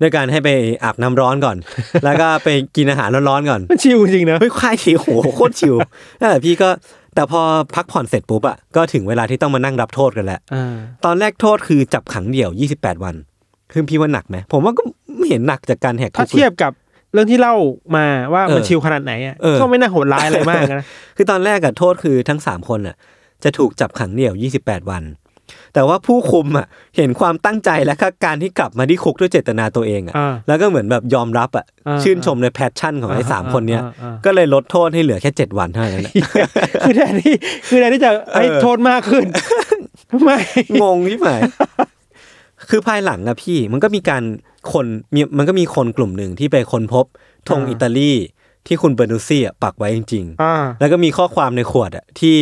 ด้วยการให้ไปอาบน้ำร้อนก่อน แล้วก็ไปกินอาหารร้อนๆก่อนมันชิวจริงๆนะเฮ้ยควายชิวโหโคตรชิวนั่นแหละพี่ก็แต่พอพักผ่อนเสร็จปุ๊บอะก็ถึงเวลาที่ต้องมานั่งรับโทษกันแล้วอ่าตอนแรกโทษคือจับขังเดี่ยว 28 วันคือพี่ว่าหนักไหมผมว่าก็ไม่เห็นหนักจากการแหกคุกถ้าเทียบกับเรื่องที่เล่ามาว่าเออมัน chill ขนาดไหนอะเออก็ไม่น่าโหดร้ายอะไรมากนะคือตอนแรกอะโทษคือทั้ง3คนอะจะถูกจับขังเดี่ยว 28 วัน แต่ว่าผู้คุมอะเห็นความตั้งใจและก็การที่กลับมาที่คุกด้วยเจตนาตัวเองอะอ่าแล้วก็เหมือนแบบยอมรับอะอ่าชื่นชมใน passion ของไอ้สามคนเนี้ยอ่าอ่าก็เลยลดโทษให้เหลือแค่7วันเท่านั้นแหละคือแทนที่คือแทนที่จะให้เออโทษมากขึ้นทำไมงงที่ไหนคือภายหลังอะพี่มันก็มีการคนมีมันก็มีคนกลุ่มหนึ่งที่ไปค้นพบธงอ่าอิตาลีที่คุณเบอร์นูซี่อะปักไว้จริงอ่าๆแล้วก็มีข้อความในขวดอะที่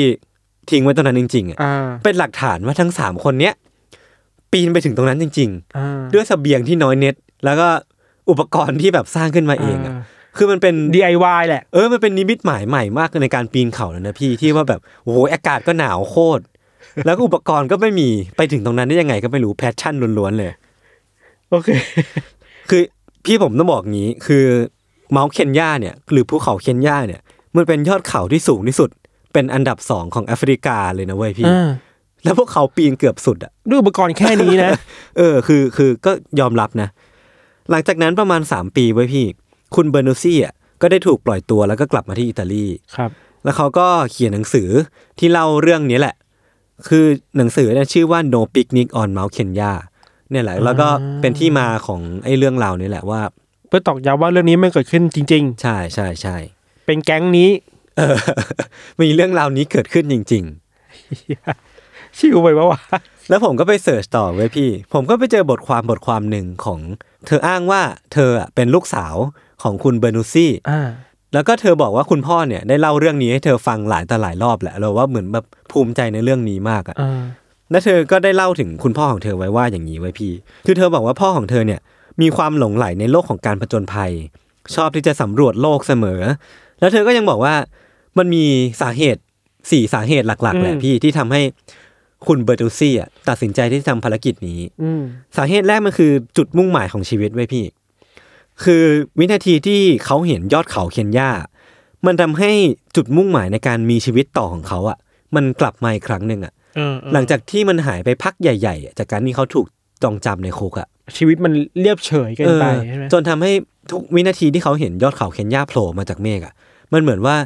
ทิ้งไว้ตรงนั้นจริงๆอะอ่าเป็นหลักฐานว่าทั้งสามคนเนี้ยปีนไปถึงตรงนั้นจริงอ่าๆด้วยเสบียงที่น้อยเน็ต แล้วก็อุปกรณ์ที่แบบสร้างขึ้นมาเองอะอ่าคือมันเป็น DIY แหละเออมันเป็นนิมิตหมายใหม่มากในการปีนเขาแล้วนะพี่ที่ว่าแบบโอ้โหอากาศก็หนาวโคตรแล้วก็อุปกรณ์ก็ไม่มีไปถึงตรงนั้นได้ยังไงก็ไม่รู้ passion ล้วนๆเลยโอเค คือพี่ผมต้องบอกงี้คือ Mount Kenya เนี่ย หรือภูเขาเคนยาเนี่ย มันเป็นยอดเขาที่สูงที่สุด เป็นอันดับสองของแอฟริกาเลยนะเว้ยพี่อ่าแล้วพวกเขาปีนเกือบสุดอะด้วยอุปกรณ์แค่นี้นะ เออ คือคือก็ยอมรับนะ หลังจากนั้นประมาณ3ปีไว้ยพี่ คุณเบอร์นูซี่อะก็ได้ถูกปล่อยตัวแล้วก็กลับมาที่อิตาลีครับ แล้วเขาก็เขียนหนังสือที่เล่าเรื่องนี้แหละ คือหนังสือเนี่ยชื่อว่า No Picnic on Mount Kenya เนี่ยแหละ แล้วก็เป็นที่มาของไอ้เรื่องราวนี้แหละว่า เพื่อตอกย้ำว่าเรื่องนี้มันเกิดขึ้นจริงใช่ใช่ใช่ๆเป็นแก๊งนี้ เออ มีเรื่องราวนี้เกิดขึ้นจริงchill ไปปะวะๆแล้วผมก็ไป search ต่อเว้ยพี่ ผมก็ไปเจอบทความบทความหนึ่งของ เธออ้างว่าเธออะเป็นลูกสาวของคุณเบอร์นูซี่อ่าแล้วก็เธอบอกว่าคุณพ่อเนี่ยได้เล่าเรื่องนี้ให้เธอฟังหลายต่อหลายรอบแหละเราว่าเหมือนแบบภูมิใจในเรื่องนี้มากอะอ่าและเธอก็ได้เล่าถึงคุณพ่อของเธอไว้ว่าอย่างนี้เว้ยพี่ คือเธอบอกว่าพ่อของเธอเนี่ยมีความหลงใหลในโลกของการผจญภัย ชอบที่จะสำรวจโลกเสมอ แล้วเธอก็ยังบอกว่า มันมีสาเหตุสี่สาเหตุหลักๆแหละพี่ที่ทำให้คุณเบอร์ตูซี่อะตัดสินใจที่จะทำภารกิจนี้อืมสาเหตุแรกมันคือจุดมุ่งหมายของชีวิตไว้ยพี่ คือวินาทีที่เขาเห็นยอดเขาเคนยามันทำให้จุดมุ่งหมายในการมีชีวิตต่อของเขาอะ มันกลับมาอีกครั้งหนึ่งอะเออเออหลังจากที่มันหายไปพักใหญ่ๆอะจากการที่เขาถูกจองจำในคุกอะชีวิตมันเรียบเฉยเกินไปเออใช่ไหมจนทำให้ทุกวินาทีที่เขาเห็นยอดเขาเคนยาโผล่มาจากเมฆอะ มันเหมือนว่า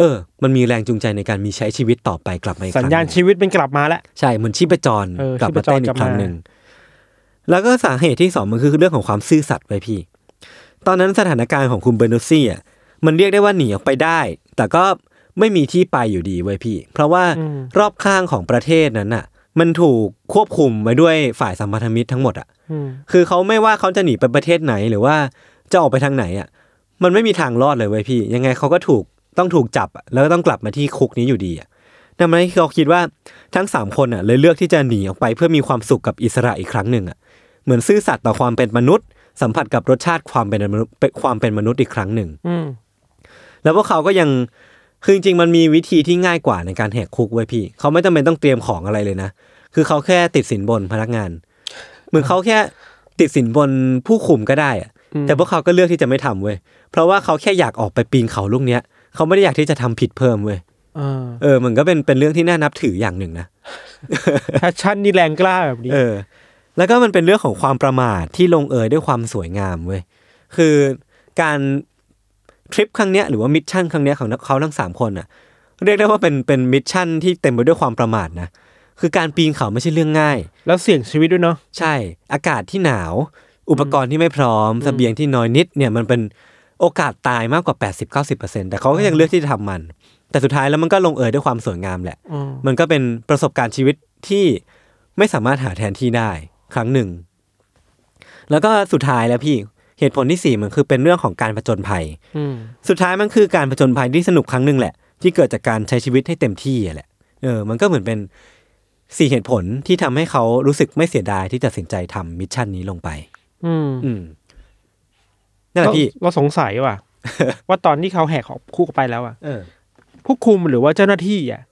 เออ มันมีแรงจูงใจในการมีใช้ชีวิตต่อไปกลับมาอีกคสัรั้ญงญาณหนึ่งชีวิตเป็นกลับมาแล้ว ใช่เหมือนชีพจรเออกลับมาเต้นชีพจรอีกครั้งกลับมาหนึ่งแล้วก็สาเหตุที่สองมันคือเรื่องของความซื่อสัตย์ไว้พี่ ตอนนั้นสถานการณ์ของคุณเบอร์นูซี่อะมันเรียกได้ว่าหนีออกไปได้ แต่ก็ไม่มีที่ไปอยู่ดีเว้ยพี่ เพราะว่ารอบข้างของประเทศนั้นอะ มันถูกควบคุมไว้ด้วยฝ่ายสัมพันธมิตรทั้งหมดอะ อืมคือเขาไม่ว่าเขาจะหนีไปประเทศไหนหรือว่าจะออกไปทางไหนอะ มันไม่มีทางรอดเลยเว้ยพี่ ยังไงเขาก็ถูก ต้องถูกจับอะแล้วก็ต้องกลับมาที่คุกนี้อยู่ดีอะดังนั้นเขาคิดว่าทั้งสามคนอะเลยเลือกที่จะหนีออกไปเพื่อมีความสุขกับอิสระอีกครั้งหนึ่งอะเหมือนซื่อสัตย์ต่อความเป็นมนุษย์ สัมผัสกับรสชาติความเป็นมนุษย์เป็นความเป็นมนุษย์อีกครั้งหนึ่งอืมแล้วพวกเขาก็ยังคือจริงๆมันมีวิธีที่ง่ายกว่าในการแหกคุกไว้ยพี่ เขาไม่จำเป็นต้องเตรียมของอะไรเลยนะ คือเขาแค่ติดสินบนพนักงาน เหมือนเขาแค่ติดสินบนผู้คุมก็ได้อะแต่พวกเขาก็เลือกที่จะไม่ทำเว้ย เพราะว่าเขาแค่อยากออกไปปีนเขาลูกเนี้ย เขาไม่ได้อยากที่จะทำผิดเพิ่มเว้ยอ่าเออมันก็เป็นเป็นเรื่องที่น่านับถืออย่างหนึ่งนะ passion นี่แรงกล้าแบบนี้เออ แล้วก็มันเป็นเรื่องของความประมาทที่ลงเอยด้วยความสวยงามเว้ยคือการทริปครั้งเนี้ยหรือว่า mission ครั้งเนี้ยของเขาทั้งสามคนอะ เรียกได้ว่าเป็นเป็น mission ที่เต็มไปด้วยความประมาทนะคือการปีนเขาไม่ใช่เรื่องง่าย แล้วเสี่ยงชีวิตด้วยเนาะใช่ อากาศที่หนาว อุปกรณ์ที่ไม่พร้อมเสบียงที่น้อยนิดเนี่ยมันเป็น โอกาสตายมากกว่า 80-90%แต่เขาก็ยังเลือกที่จะทำมัน แต่สุดท้ายแล้วมันก็ลงเอยด้วยความสวยงามแหละอืมมันก็เป็นประสบการณ์ชีวิตที่ไม่สามารถหาแทนที่ได้ครั้งหนึ่ง แล้วก็สุดท้ายแล้วพี่เหตุผลที่สี่มันคือเป็นเรื่องของการผจญภัยอืมสุดท้ายมันคือการผจญภัยที่สนุกครั้งหนึ่งแหละ ที่เกิดจากการใช้ชีวิตให้เต็มที่อะแหละเออ มันก็เหมือนเป็นสี่เหตุผลที่ทำให้เขารู้สึกไม่เสียดายที่ตัดสินใจทำมิชชั่นนี้ลงไป อืมอืม นั่นแหละพี่เราเราสงสัยว่ะว่าตอนที่เขาแหกของคุกออกไปแล้วอะเออผู้คุมหรือว่าเจ้าหน้าที่อะ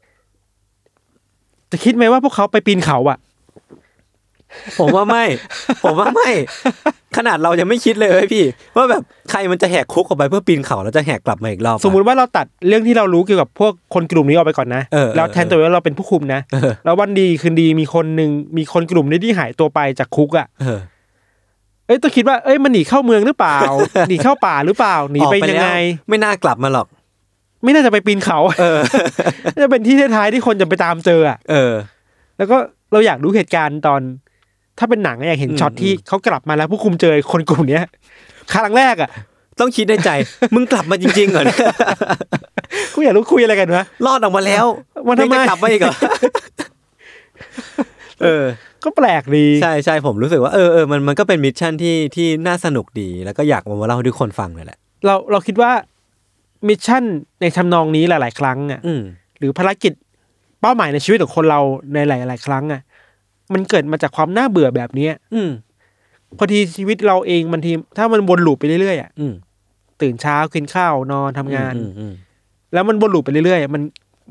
จะคิดไหมว่าพวกเขาไปปีนเขาอะ ผมว่าไม่ ผมว่าไม่ ขนาดเรายังไม่คิดเลยเว้ยพี่ ว่าแบบใครมันจะแหกคุกออกไปเพื่อปีนเขาแล้วจะแหกกลับมาอีกรอบอะสมมุติว่าเราตัดเรื่องที่เรารู้เกี่ยวกับพวกคนกลุ่มนี้ออกไปก่อนนะเออแล้วแทนตัวว่าเราเป็นผู้คุมนะเออแล้ววันดีคืนดีมีคนหนึ่งมีคนกลุ่มนี้ที่หายตัวไปจากคุกอะ เออเอ้ยต้องคิดว่าเอ้ยมันหนีเข้าเมืองหรือเปล่า หนีเข้าป่าหรือเปล่าหนีไปออกยังไง แล้วไม่น่ากลับมาหรอก ไม่น่าจะไปปีนเขาเออน่าจะเป็นที่ท้ายๆที่คนจะไปตามเจออะ เออ แล้วก็เราอยากรู้เหตุการณ์ตอน ถ้าเป็นหนังอะอยากเห็นอืมช็อตที่เขากลับมาแล้วผู้คุมเจอคนกลุ่มเนี้ยครั้งแรกอะต้องคิดในใจ มึงกลับมาจริงๆเหรอเนี่ยกูอยากรู้คุยอะไรกันวะรอดออกมาแล้วมันทำไม ยังจะกลับมาอีกเหรอ เออ ก็แปลกดี ใช่ใช่ผมรู้สึกว่าเออเออมันมันก็เป็น mission ที่ที่น่าสนุกดี แล้วก็อยากมาเล่าให้ทุกคนฟังเลยแหละ เราเราคิดว่า mission ในทำนองนี้หลาย ๆ ครั้งอะอืมหรือภารกิจเป้าหมายในชีวิตของคนเราในหลาย ๆ ครั้งอะมันเกิดมาจากความน่าเบื่อแบบเนี้ยอืมพอทีชีวิตเราเองมันทีถ้ามันวนลูปไปเรื่อยๆอะอืมตื่นเช้ากินข้าวนอนทำงาน อืมอืมแล้วมันวนลูปไปเรื่อยๆ มัน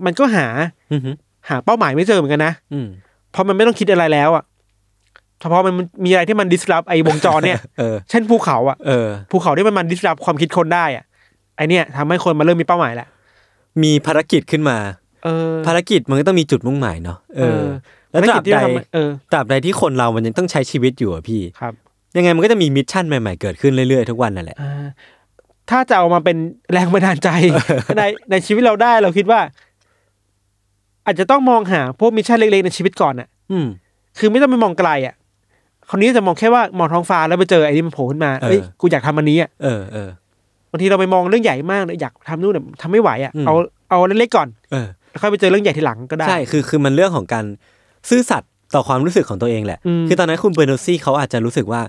มันก็หาอืมอืมหาเป้าหมายไม่เจอเหมือนกันนะ อืม เพราะมันไม่ต้องคิดอะไรแล้วอะเฉพาะมันมีอะไรที่มันดิสรับไอ้วงจรเนี่ยเออเช่นภูเขาอะเออภูเขาที่มันมันดิสรับความคิดคนได้อะไอเนี่ยทำให้คนมาเริ่มมีเป้าหมายแหละมีภารกิจขึ้นมาเออภารกิจมันก็ต้องมีจุดมุ่งหมายเนาะเออ แล้วภารตรากิบจที่ใดเราทำเออตราบใดที่คนเรามันยังต้องใช้ชีวิตอยู่อะพี่ครับ ยังไงมันก็จะมี mission ใหม่ๆเกิดขึ้นเรื่อยๆทุกวันนั่นแหละอ่าถ้าจะเอามาเป็นแรงบันดาลใจในในชีวิตเราได้เราคิดว่า อาจจะต้องมองหาพวก mission เล็กๆในชีวิตก่อนอะ อืม คือไม่ต้องไปมองไกลอะคนนี้จะมองแค่ว่ามองท้องฟ้าแล้วไปเจอไอ้นี่มันโผล่ขึ้นมาเออเอ้ยกูอยากทำอันนี้อะเออเออบางทีเราไปมองเรื่องใหญ่มากเลยอยากทำนู่นแต่ทำไม่ไหวอะอืมเอาเอาเล็กๆก่อนเออแล้วค่อยไปเจอเรื่องใหญ่ทีหลังก็ได้ใช่คือคือมันเรื่องของการซื่อสัตย์ต่อความรู้สึกของตัวเองแหละอืมคือตอนนั้นคุณเบอร์โนซี่เขาอาจจะรู้สึกว่า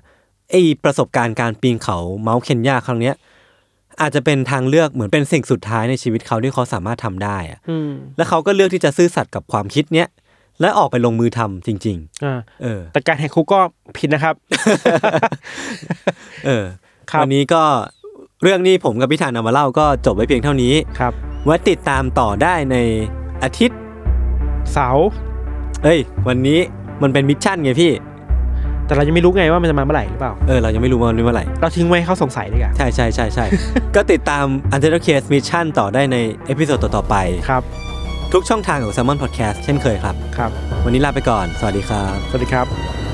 ไอ้ประสบการณ์การปีนเขาเมาส์เคนยาครั้งเนี้ย อาจจะเป็นทางเลือกเหมือนเป็นสิ่งสุดท้ายในชีวิตเขาที่เขาสามารถทำได้อะอืมแล้วเขาก็เลือกที่จะซื่อสัตย์กับความคิดเนี้ยและออกไปลงมือทำจริงอ่าๆเออ แต่การแหกคุกก็ผิดนะครับ เออครับวันนี้ก็เรื่องนี้ผมกับพี่ธัญเอามาเล่าก็จบไว้เพียงเท่านี้ครับไว้ติดตามต่อได้ในอาทิตย์ เสาร์เอ้ย วันนี้มันเป็น mission ไงพี่ แต่เรายังไม่รู้ไงว่ามันจะมาเมื่อไหร่หรือเปล่า เออเรายังไม่รู้ว่ามันเป็นเมื่อไหร่ เราทิ้งไว้ให้เขาสงสัยดีกว่าใช่ใช่ใช่ใช่ ก็ติดตาม u n t e r Case Mission ต่อได้ใน episode ต่อๆไป ครับ ทุกช่องทางของ Salmon Podcast เช่นเคยครับ ครับ วันนี้ลาไปก่อน สวัสดีครับ สวัสดีครับ